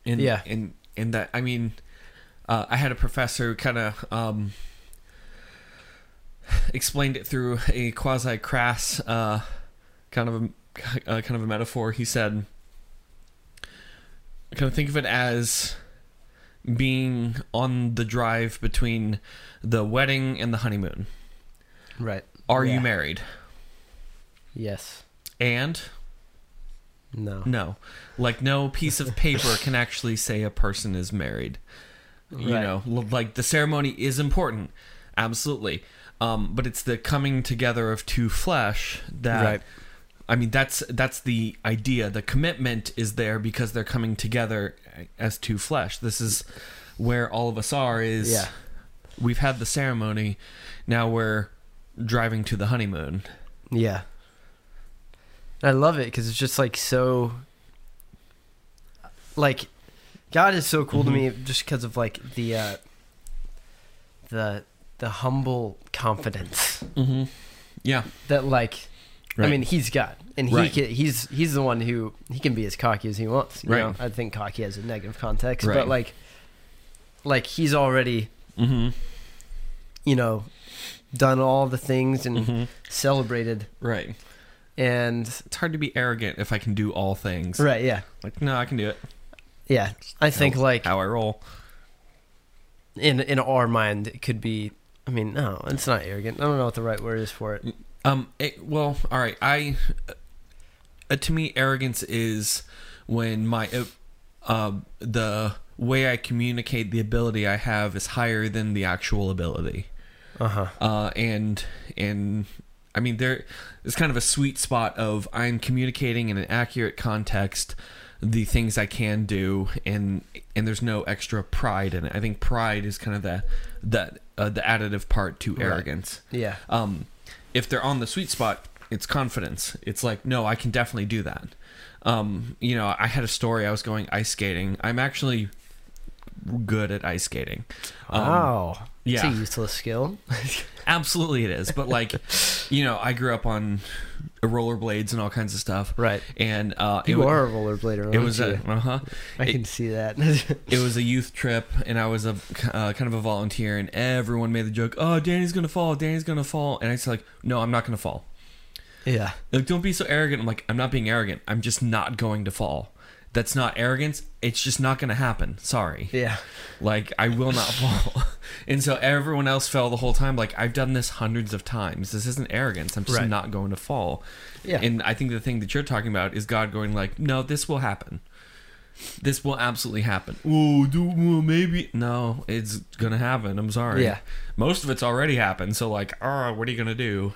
S1: And,
S2: Yeah.
S1: and and that I mean, uh, I had a professor kind of um, explained it through a quasi crass uh, kind of a uh, kind of a metaphor. He said, kind of think of it as being on the drive between the wedding and the honeymoon.
S2: Right.
S1: Are
S2: Yeah.
S1: you married?
S2: Yes.
S1: And
S2: No.
S1: No, like no piece of paper can actually say a person is married.
S2: Right.
S1: You know, like the ceremony is important, absolutely. Um, but it's the coming together of two flesh that.
S2: Right.
S1: I mean, that's that's the idea. The commitment is there because they're coming together as two flesh. This is where all of us are. Is
S2: Yeah.
S1: we've had the ceremony, now we're driving to the honeymoon.
S2: Yeah. I love it because it's just like so. Like, God is so cool to me just because of like the uh, the the humble confidence
S1: Mm-hmm. Yeah.
S2: that like. I
S1: Right.
S2: mean, he's God, and he
S1: Right.
S2: can, he's he's the one who he can be as cocky as he wants. You
S1: Right.
S2: know? I think cocky has a negative context,
S1: Right.
S2: but like, like he's already
S1: Mm-hmm.
S2: you know done all the things and
S1: Mm-hmm.
S2: celebrated,
S1: Right.
S2: and
S1: It's hard to be arrogant if I can do all things.
S2: right, yeah,
S1: Like, no, I can do it.
S2: yeah. I think
S1: How-
S2: like
S1: how I roll.
S2: in in our mind it could be i mean no it's not arrogant i don't know what the right word is for it
S1: Um. It, well, all right. I. Uh, to me, arrogance is when my uh, uh, the way I communicate the ability I have is higher than the actual ability.
S2: Uh-huh
S1: Uh. And and I mean there is kind of a sweet spot of I'm communicating in an accurate context the things I can do and and there's no extra pride in it. I think pride is kind of the the uh, the additive part to
S2: Right.
S1: arrogance.
S2: yeah
S1: um, if they're on the sweet spot, it's confidence. It's like, no, I can definitely do that. Um, you know, I had a story. I was going ice skating. I'm actually good at ice skating. Um,
S2: wow it's
S1: yeah.
S2: a useless skill
S1: Absolutely, it is. But like, you know, I grew up on rollerblades and all kinds of stuff.
S2: right
S1: And uh,
S2: you
S1: wa-
S2: are a rollerblader
S1: It was a uh huh.
S2: i
S1: it-
S2: can see that
S1: It was a youth trip, and I was a uh, kind of a volunteer, and everyone made the joke, "Oh, Danny's gonna fall. Danny's gonna fall," and I was like, "No, I'm not gonna fall."
S2: yeah
S1: Like, don't be so arrogant. I'm like, I'm not being arrogant. I'm just not going to fall. That's not arrogance. It's just not going to happen. Sorry.
S2: yeah
S1: Like, I will not fall. and so everyone else fell the whole time. Like, I've done this hundreds of times. This isn't arrogance. I'm just
S2: Right.
S1: not going to fall.
S2: yeah
S1: And I think the thing that you're talking about is God going like, no, this will happen. This will absolutely happen. Oh, do well, maybe no, it's gonna happen. I'm sorry.
S2: Yeah.
S1: most of it's already happened. So like, oh, what are you gonna do?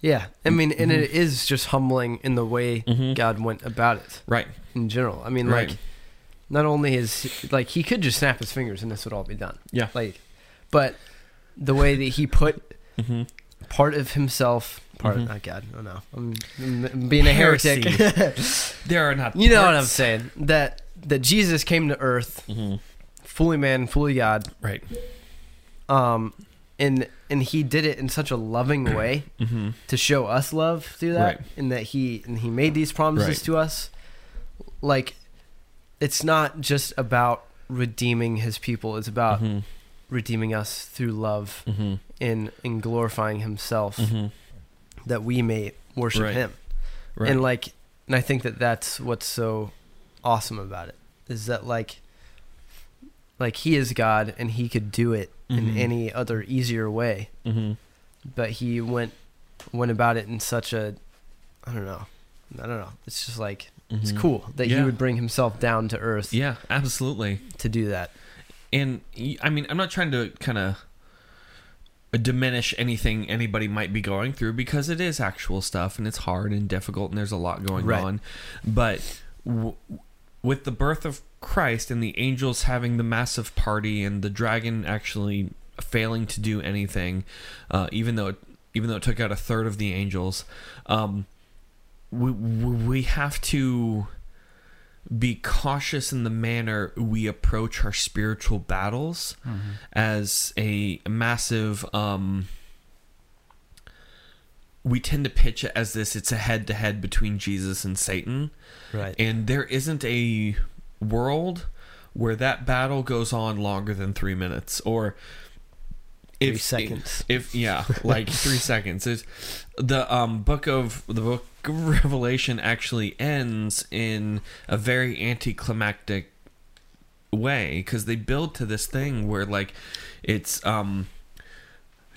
S2: Yeah i mean and it is just humbling in the way
S1: Mhm.
S2: god went about it
S1: Right.
S2: in general i mean
S1: Right.
S2: like not only is like he could just snap his fingers and this would all be done
S1: Yeah.
S2: like but the way that he put
S1: Mm-hmm.
S2: part of himself part
S1: Mhm.
S2: of not god oh no i'm, I'm being a heretic
S1: There are not.
S2: you know what i'm saying that that jesus came to earth
S1: Mhm.
S2: fully man fully god
S1: Right.
S2: um and and he did it in such a loving way
S1: Mm-hmm.
S2: to show us love through that
S1: Right.
S2: and that he and he made these promises
S1: Right.
S2: to us like it's not just about redeeming his people it's about
S1: Mm-hmm.
S2: redeeming us through love
S1: Mm-hmm.
S2: in in glorifying himself
S1: Mm-hmm.
S2: that we may worship
S1: Right.
S2: him and like and i think that that's what's so awesome about it is that like like he is god and he could do it in
S1: Mhm.
S2: any other easier way
S1: mm-hmm.
S2: but he went went about it in such a i don't know i don't know it's just like it's
S1: Mhm.
S2: cool that he would bring himself down to earth
S1: Yeah, absolutely.
S2: to do that
S1: And I mean, I'm not trying to kind of diminish anything anybody might be going through because it is actual stuff and it's hard and difficult and there's a lot going
S2: Right.
S1: on. But w- with the birth of Christ and the angels having the massive party and the dragon actually failing to do anything, uh, even though it, even though it took out a third of the angels, um, we we we have to be cautious in the manner we approach our spiritual battles as a massive um we tend to pitch it as this it's a head to head between Jesus and Satan.
S2: Right.
S1: And there isn't a world where that battle goes on longer than 3 minutes or
S2: Three seconds.
S1: if yeah like 3 seconds. It's, the um book of the book of revelation actually ends in a very anticlimactic way because they build to this thing where like it's um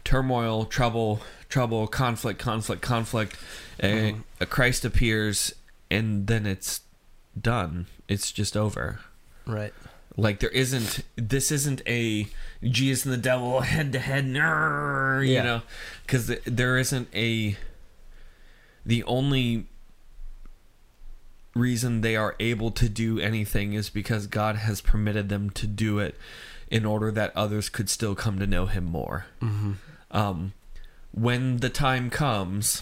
S1: turmoil trouble trouble conflict conflict conflict.
S2: Mhm.
S1: uh, a christ appears and then it's done. It's just over.
S2: Right.
S1: Like there isn't this isn't a jesus and the devil head to head you know? Because there isn't a the only reason they are able to do anything is because god has permitted them to do it in order that others could still come to know him more.
S2: Mm-hmm.
S1: Um, when the time comes,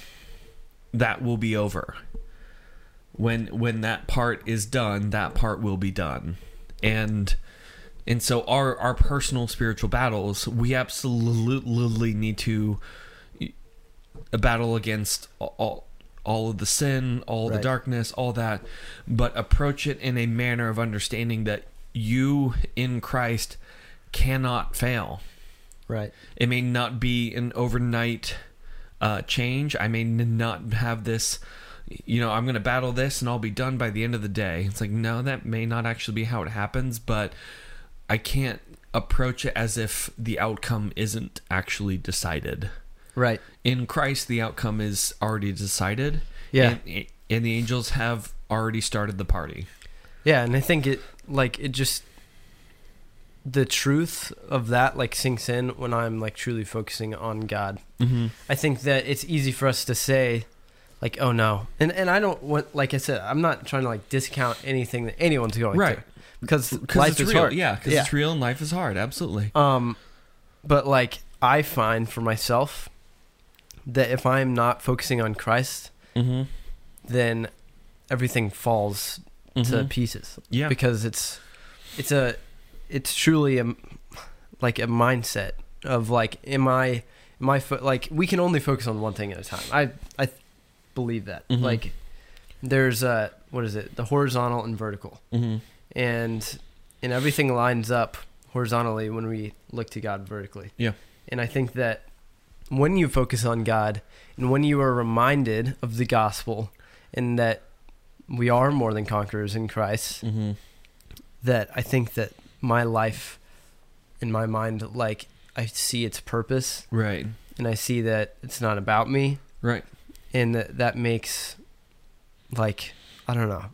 S1: that will be over. When when that part is done, that part will be done, and and so our our personal spiritual battles, we absolutely need to battle against all all of the sin, all the darkness, all that, but approach it in a manner of understanding that you in Christ cannot fail.
S2: Right
S1: It may not be an overnight uh, change. I may n- not have this, you know, I'm going to battle this and I'll be done by the end of the day. It's like, no, that may not actually be how it happens, but I can't approach it as if the outcome isn't actually decided.
S2: right
S1: In Christ, the outcome is already decided.
S2: Yeah.
S1: And, and the angels have already started the party.
S2: Yeah, and I think it like it just the truth of that like sinks in when I'm like truly focusing on God.
S1: Mm-hmm.
S2: I think that it's easy for us to say like oh no. And and I don't want like I said I'm not trying to like discount anything that anyone's going
S1: Right.
S2: through because life
S1: it's
S2: is
S1: real.
S2: hard.
S1: Yeah, because
S2: Yeah.
S1: it's real and life is hard. Absolutely.
S2: Um but like I find for myself that if I'm not focusing on Christ,
S1: Mm-hmm.
S2: then everything falls to
S1: Mhm.
S2: pieces.
S1: Yeah.
S2: because it's it's a it's truly a like a mindset of like am I am I fo- like we can only focus on one thing at a time. I I th- believe that
S1: Mhm.
S2: like there's uh what is it the horizontal and vertical
S1: Mm-hmm.
S2: and and everything lines up horizontally when we look to God vertically.
S1: Yeah.
S2: And I think that when you focus on God and when you are reminded of the gospel and that we are more than conquerors in Christ,
S1: Mm-hmm.
S2: that I think that my life in my mind like I see its purpose
S1: Right.
S2: and I see that it's not about me
S1: Right.
S2: and that that makes like I don't know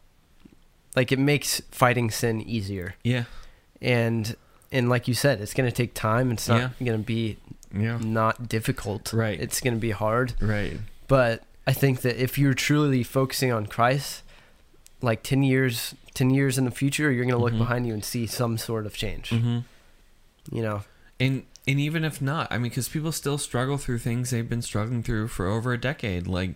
S2: like it makes fighting sin easier
S1: Yeah.
S2: and and like you said it's going to take time it's not
S1: Yeah.
S2: going to be
S1: Yeah.
S2: not difficult
S1: Right.
S2: it's going to be hard
S1: Right.
S2: but I think that if you're truly focusing on Christ like 10 years 10 years in the future you're going to look
S1: Mhm.
S2: behind you and see some sort of change
S1: Mm-hmm.
S2: you know
S1: And and even if not, I mean, because people still struggle through things they've been struggling through for over a decade. Like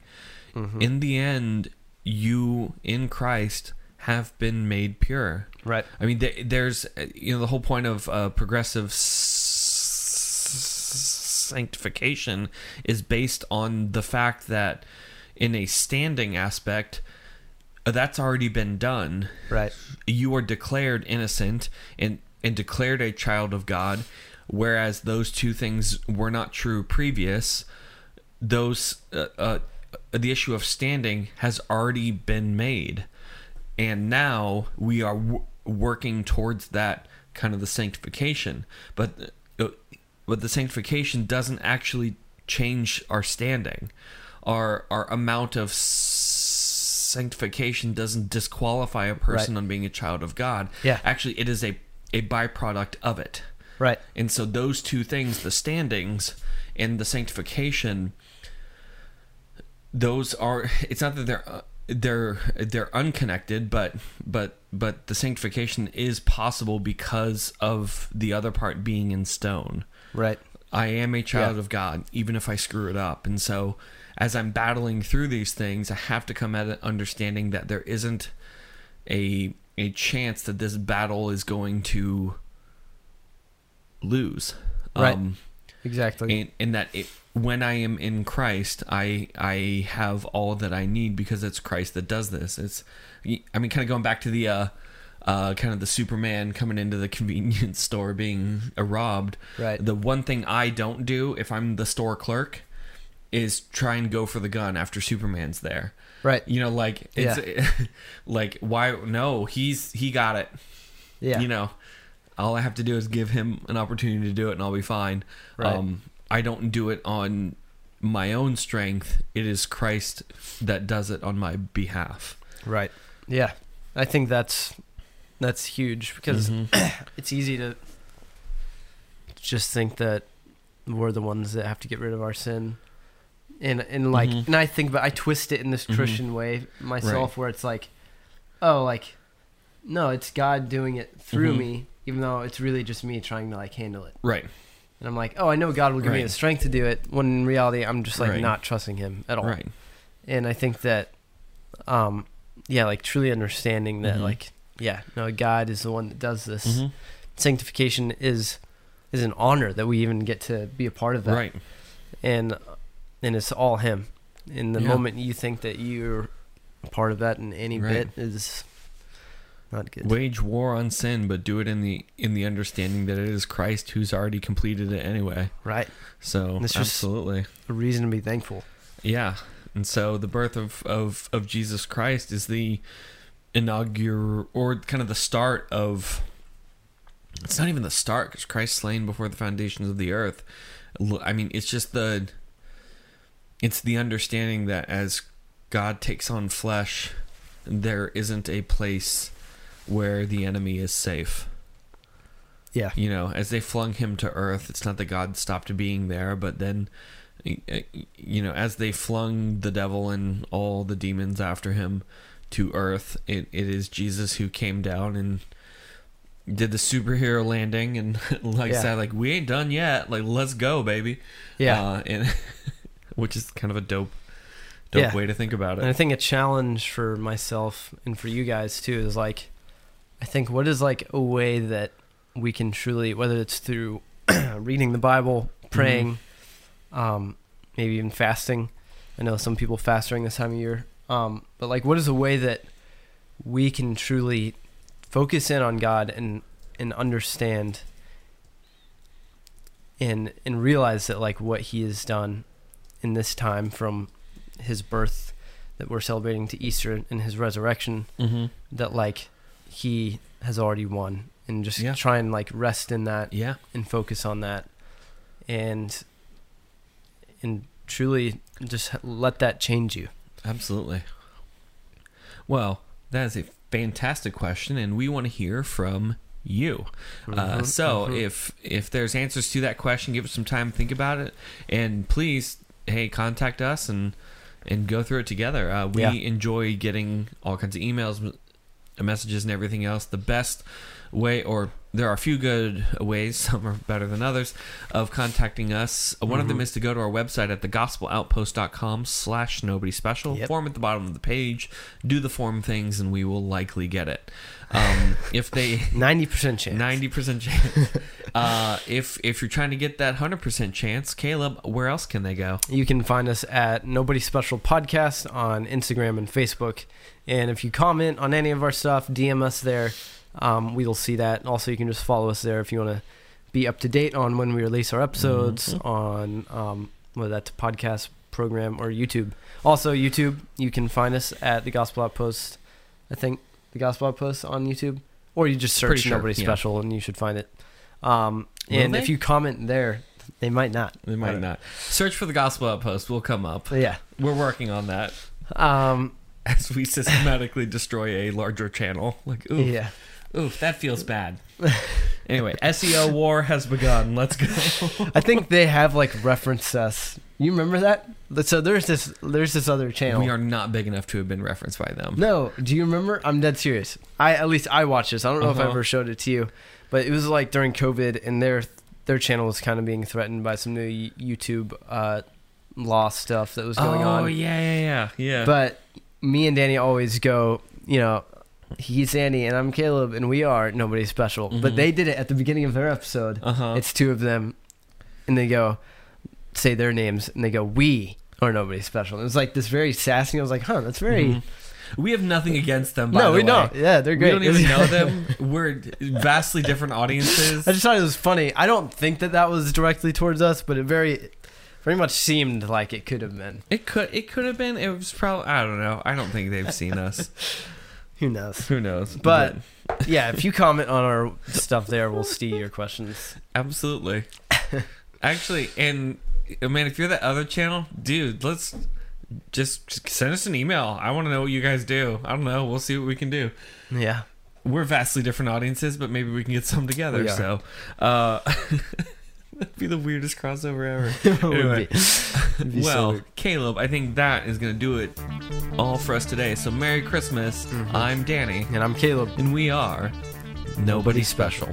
S2: Mhm.
S1: in the end, you in Christ have been made pure.
S2: right
S1: I mean, th- there's uh, you know the whole point of uh, progressive s- sanctification is based on the fact that in a standing aspect that's already been done.
S2: Right.
S1: you are declared innocent and and declared a child of God whereas those two things were not true previous. Those uh, uh, the issue of standing has already been made. And now we are w- working towards that kind of the sanctification. But uh, but the sanctification doesn't actually change our standing. Our our amount of s- sanctification doesn't disqualify a person
S2: Right.
S1: on being a child of God
S2: Yeah.
S1: actually it is a a byproduct of it
S2: Right.
S1: and so those two things, the standings and the sanctification, those are it's not that they're uh, they're they're unconnected, but but but the sanctification is possible because of the other part being in stone.
S2: Right.
S1: I am a child
S2: Yeah.
S1: of God, even if I screw it up. And so, as I'm battling through these things, I have to come at it understanding that there isn't a a chance that this battle is going to lose.
S2: Right.
S1: Um,
S2: Exactly.
S1: and, and that it, when I am in Christ, I I have all that I need because it's Christ that does this. It's, I mean, kind of going back to the, uh, uh, kind of the Superman coming into the convenience store being uh, robbed.
S2: Right.
S1: The one thing I don't do if I'm the store clerk is try and go for the gun after Superman's there.
S2: right.
S1: You know, like it's like why? No, he's he got it
S2: Yeah.
S1: you know all i have to do is give him an opportunity to do it and i'll be fine
S2: Right.
S1: um i don't do it on my own strength it is christ that does it on my behalf
S2: Right. Yeah. I think that's that's huge because
S1: Mm-hmm.
S2: it's easy to just think that we're the ones that have to get rid of our sin. And and like
S1: Mhm.
S2: and I think but I twist it in this
S1: Mhm.
S2: Christian way myself where it's like oh like no, it's God doing it through
S1: Mhm.
S2: me even though it's really just me trying to like handle it.
S1: right
S2: And I'm like, "Oh, I know God will give me the strength to do it." When in reality, I'm just like
S1: Right.
S2: not trusting him at all
S1: right
S2: and I think that, um, yeah, like truly understanding that,
S1: Mhm.
S2: like, yeah, no, God is the one that does this.
S1: Mhm.
S2: Sanctification is is an honor that we even get to be a part of that,
S1: right
S2: and and it's all Him. In the
S1: Yeah.
S2: moment you think that you're a part of that in any
S1: Right.
S2: bit is not good.
S1: wage war on sin but do it in the in the understanding that it is christ who's already completed it anyway
S2: Right,
S1: so
S2: It's
S1: absolutely
S2: a reason to be thankful.
S1: Yeah. And so the birth of, of, of Jesus Christ is the inaugural, or kind of the start of. It's not even the start because Christ slain before the foundations of the earth. I mean, it's just the. It's the understanding that as God takes on flesh, there isn't a place where the enemy is safe.
S2: Yeah,
S1: You know, as they flung him to earth, it's not that God stopped being there, but then, you know, as they flung the devil and all the demons after him to earth, it, it is Jesus who came down and did the superhero landing. And like I
S2: Yeah.
S1: said, like, we ain't done yet. Like, let's go, baby.
S2: yeah.
S1: Uh, and which is kind of a dope, dope
S2: Yeah.
S1: way to think about it.
S2: And I think a challenge for myself and for you guys too is like, I think what is like a way that we can truly, whether it's through reading the Bible, praying, um, maybe even fasting. I know some people fast during this time of year. Um, but like, what is a way that we can truly focus in on God and and understand and and realize that like what He has done in this time from His birth that we're celebrating to Easter and His resurrection
S1: Mm-hmm.
S2: that like He has already won and just
S1: Yeah.
S2: try and like rest in that
S1: Yeah.
S2: and focus on that and and truly just let that change you
S1: Absolutely. Well, that is a fantastic question, and we want to hear from you. Uh,
S2: Mhm,
S1: so,
S2: mhm.
S1: if if there's answers to that question, give us some time to think about it, and please, hey, contact us and and go through it together. Uh, we
S2: Yeah.
S1: enjoy getting all kinds of emails, messages, and everything else. The best way, or there are a few good ways, some are better than others, of contacting us. One of them
S2: Mhm.
S1: is to go to our website at thegospeloutpost.com slash nobody special.
S2: Yep.
S1: Form at the bottom of the page. Do the form things, and we will likely get it. Um, if they
S2: 90% chance
S1: 90% chance. uh, if if you're trying to get that hundred percent chance, Caleb, where else can they go?
S2: You can find us at Nobody Special Podcast on Instagram and Facebook. And if you comment on any of our stuff, DM us there. Um, we will see that. Also, you can just follow us there if you want to be up to date on when we release our episodes on um, whether that's podcast program or YouTube. Also, YouTube, you can find us at the Gospel Outpost. I think the Gospel Outpost on YouTube, or you just search
S1: sure,
S2: Nobody
S1: yeah.
S2: Special and you should find it. Um, and
S1: they?
S2: if you comment there, they might not.
S1: They might not. Search for the Gospel Outpost. We'll come up.
S2: Yeah.
S1: We're working on that
S2: Um,
S1: as we systematically destroy a larger channel. Like, ooh,
S2: yeah.
S1: oof, that feels bad. anyway, SEO war has begun. Let's go.
S2: I think they have like referenced us. You remember that? So there's this there's this other channel.
S1: we are not big enough to have been referenced by them.
S2: No, do you remember? I'm dead serious. I at least I watched this. I don't know if I
S1: Uh-huh.
S2: ever showed it to you, but it was like during COVID, and their their channel was kind of being threatened by some new YouTube uh, law stuff that was going
S1: oh,
S2: on.
S1: Oh yeah, yeah, yeah, yeah.
S2: But me and Danny always go, you know, he's Danny and I'm Caleb, and we are nobody special. But
S1: Mhm.
S2: they did it at the beginning of their episode.
S1: uh huh.
S2: It's two of them, and they go say their names, and they go we are nobody special. And it was like this very sassy. I was like, huh, that's very.
S1: Mhm. We have nothing against them. By
S2: No,
S1: the
S2: we don't. Yeah, they're great.
S1: We don't even know them. We're vastly different audiences.
S2: I just thought it was funny. I don't think that that was directly towards us, but it very, very much seemed like it could have been.
S1: It could it could have been. It was probably I don't know. I don't think they've seen us.
S2: Who knows?
S1: Who knows?
S2: But yeah, if you comment on our stuff there, we'll see your questions.
S1: absolutely. Actually, and I mean, if you're that other channel, dude, let's just send us an email. I want to know what you guys do. I don't know. We'll see what we can do.
S2: Yeah.
S1: We're vastly different audiences, but maybe we can get some together. So, uh, that'd be the weirdest crossover ever. Anyway.
S2: be- it'd be so
S1: well,
S2: weird.
S1: Caleb, I think that is going to do it all for us today. So, Merry Christmas.
S2: Mhm.
S1: I'm Danny,
S2: and I'm Caleb.
S1: and we are Nobody Special.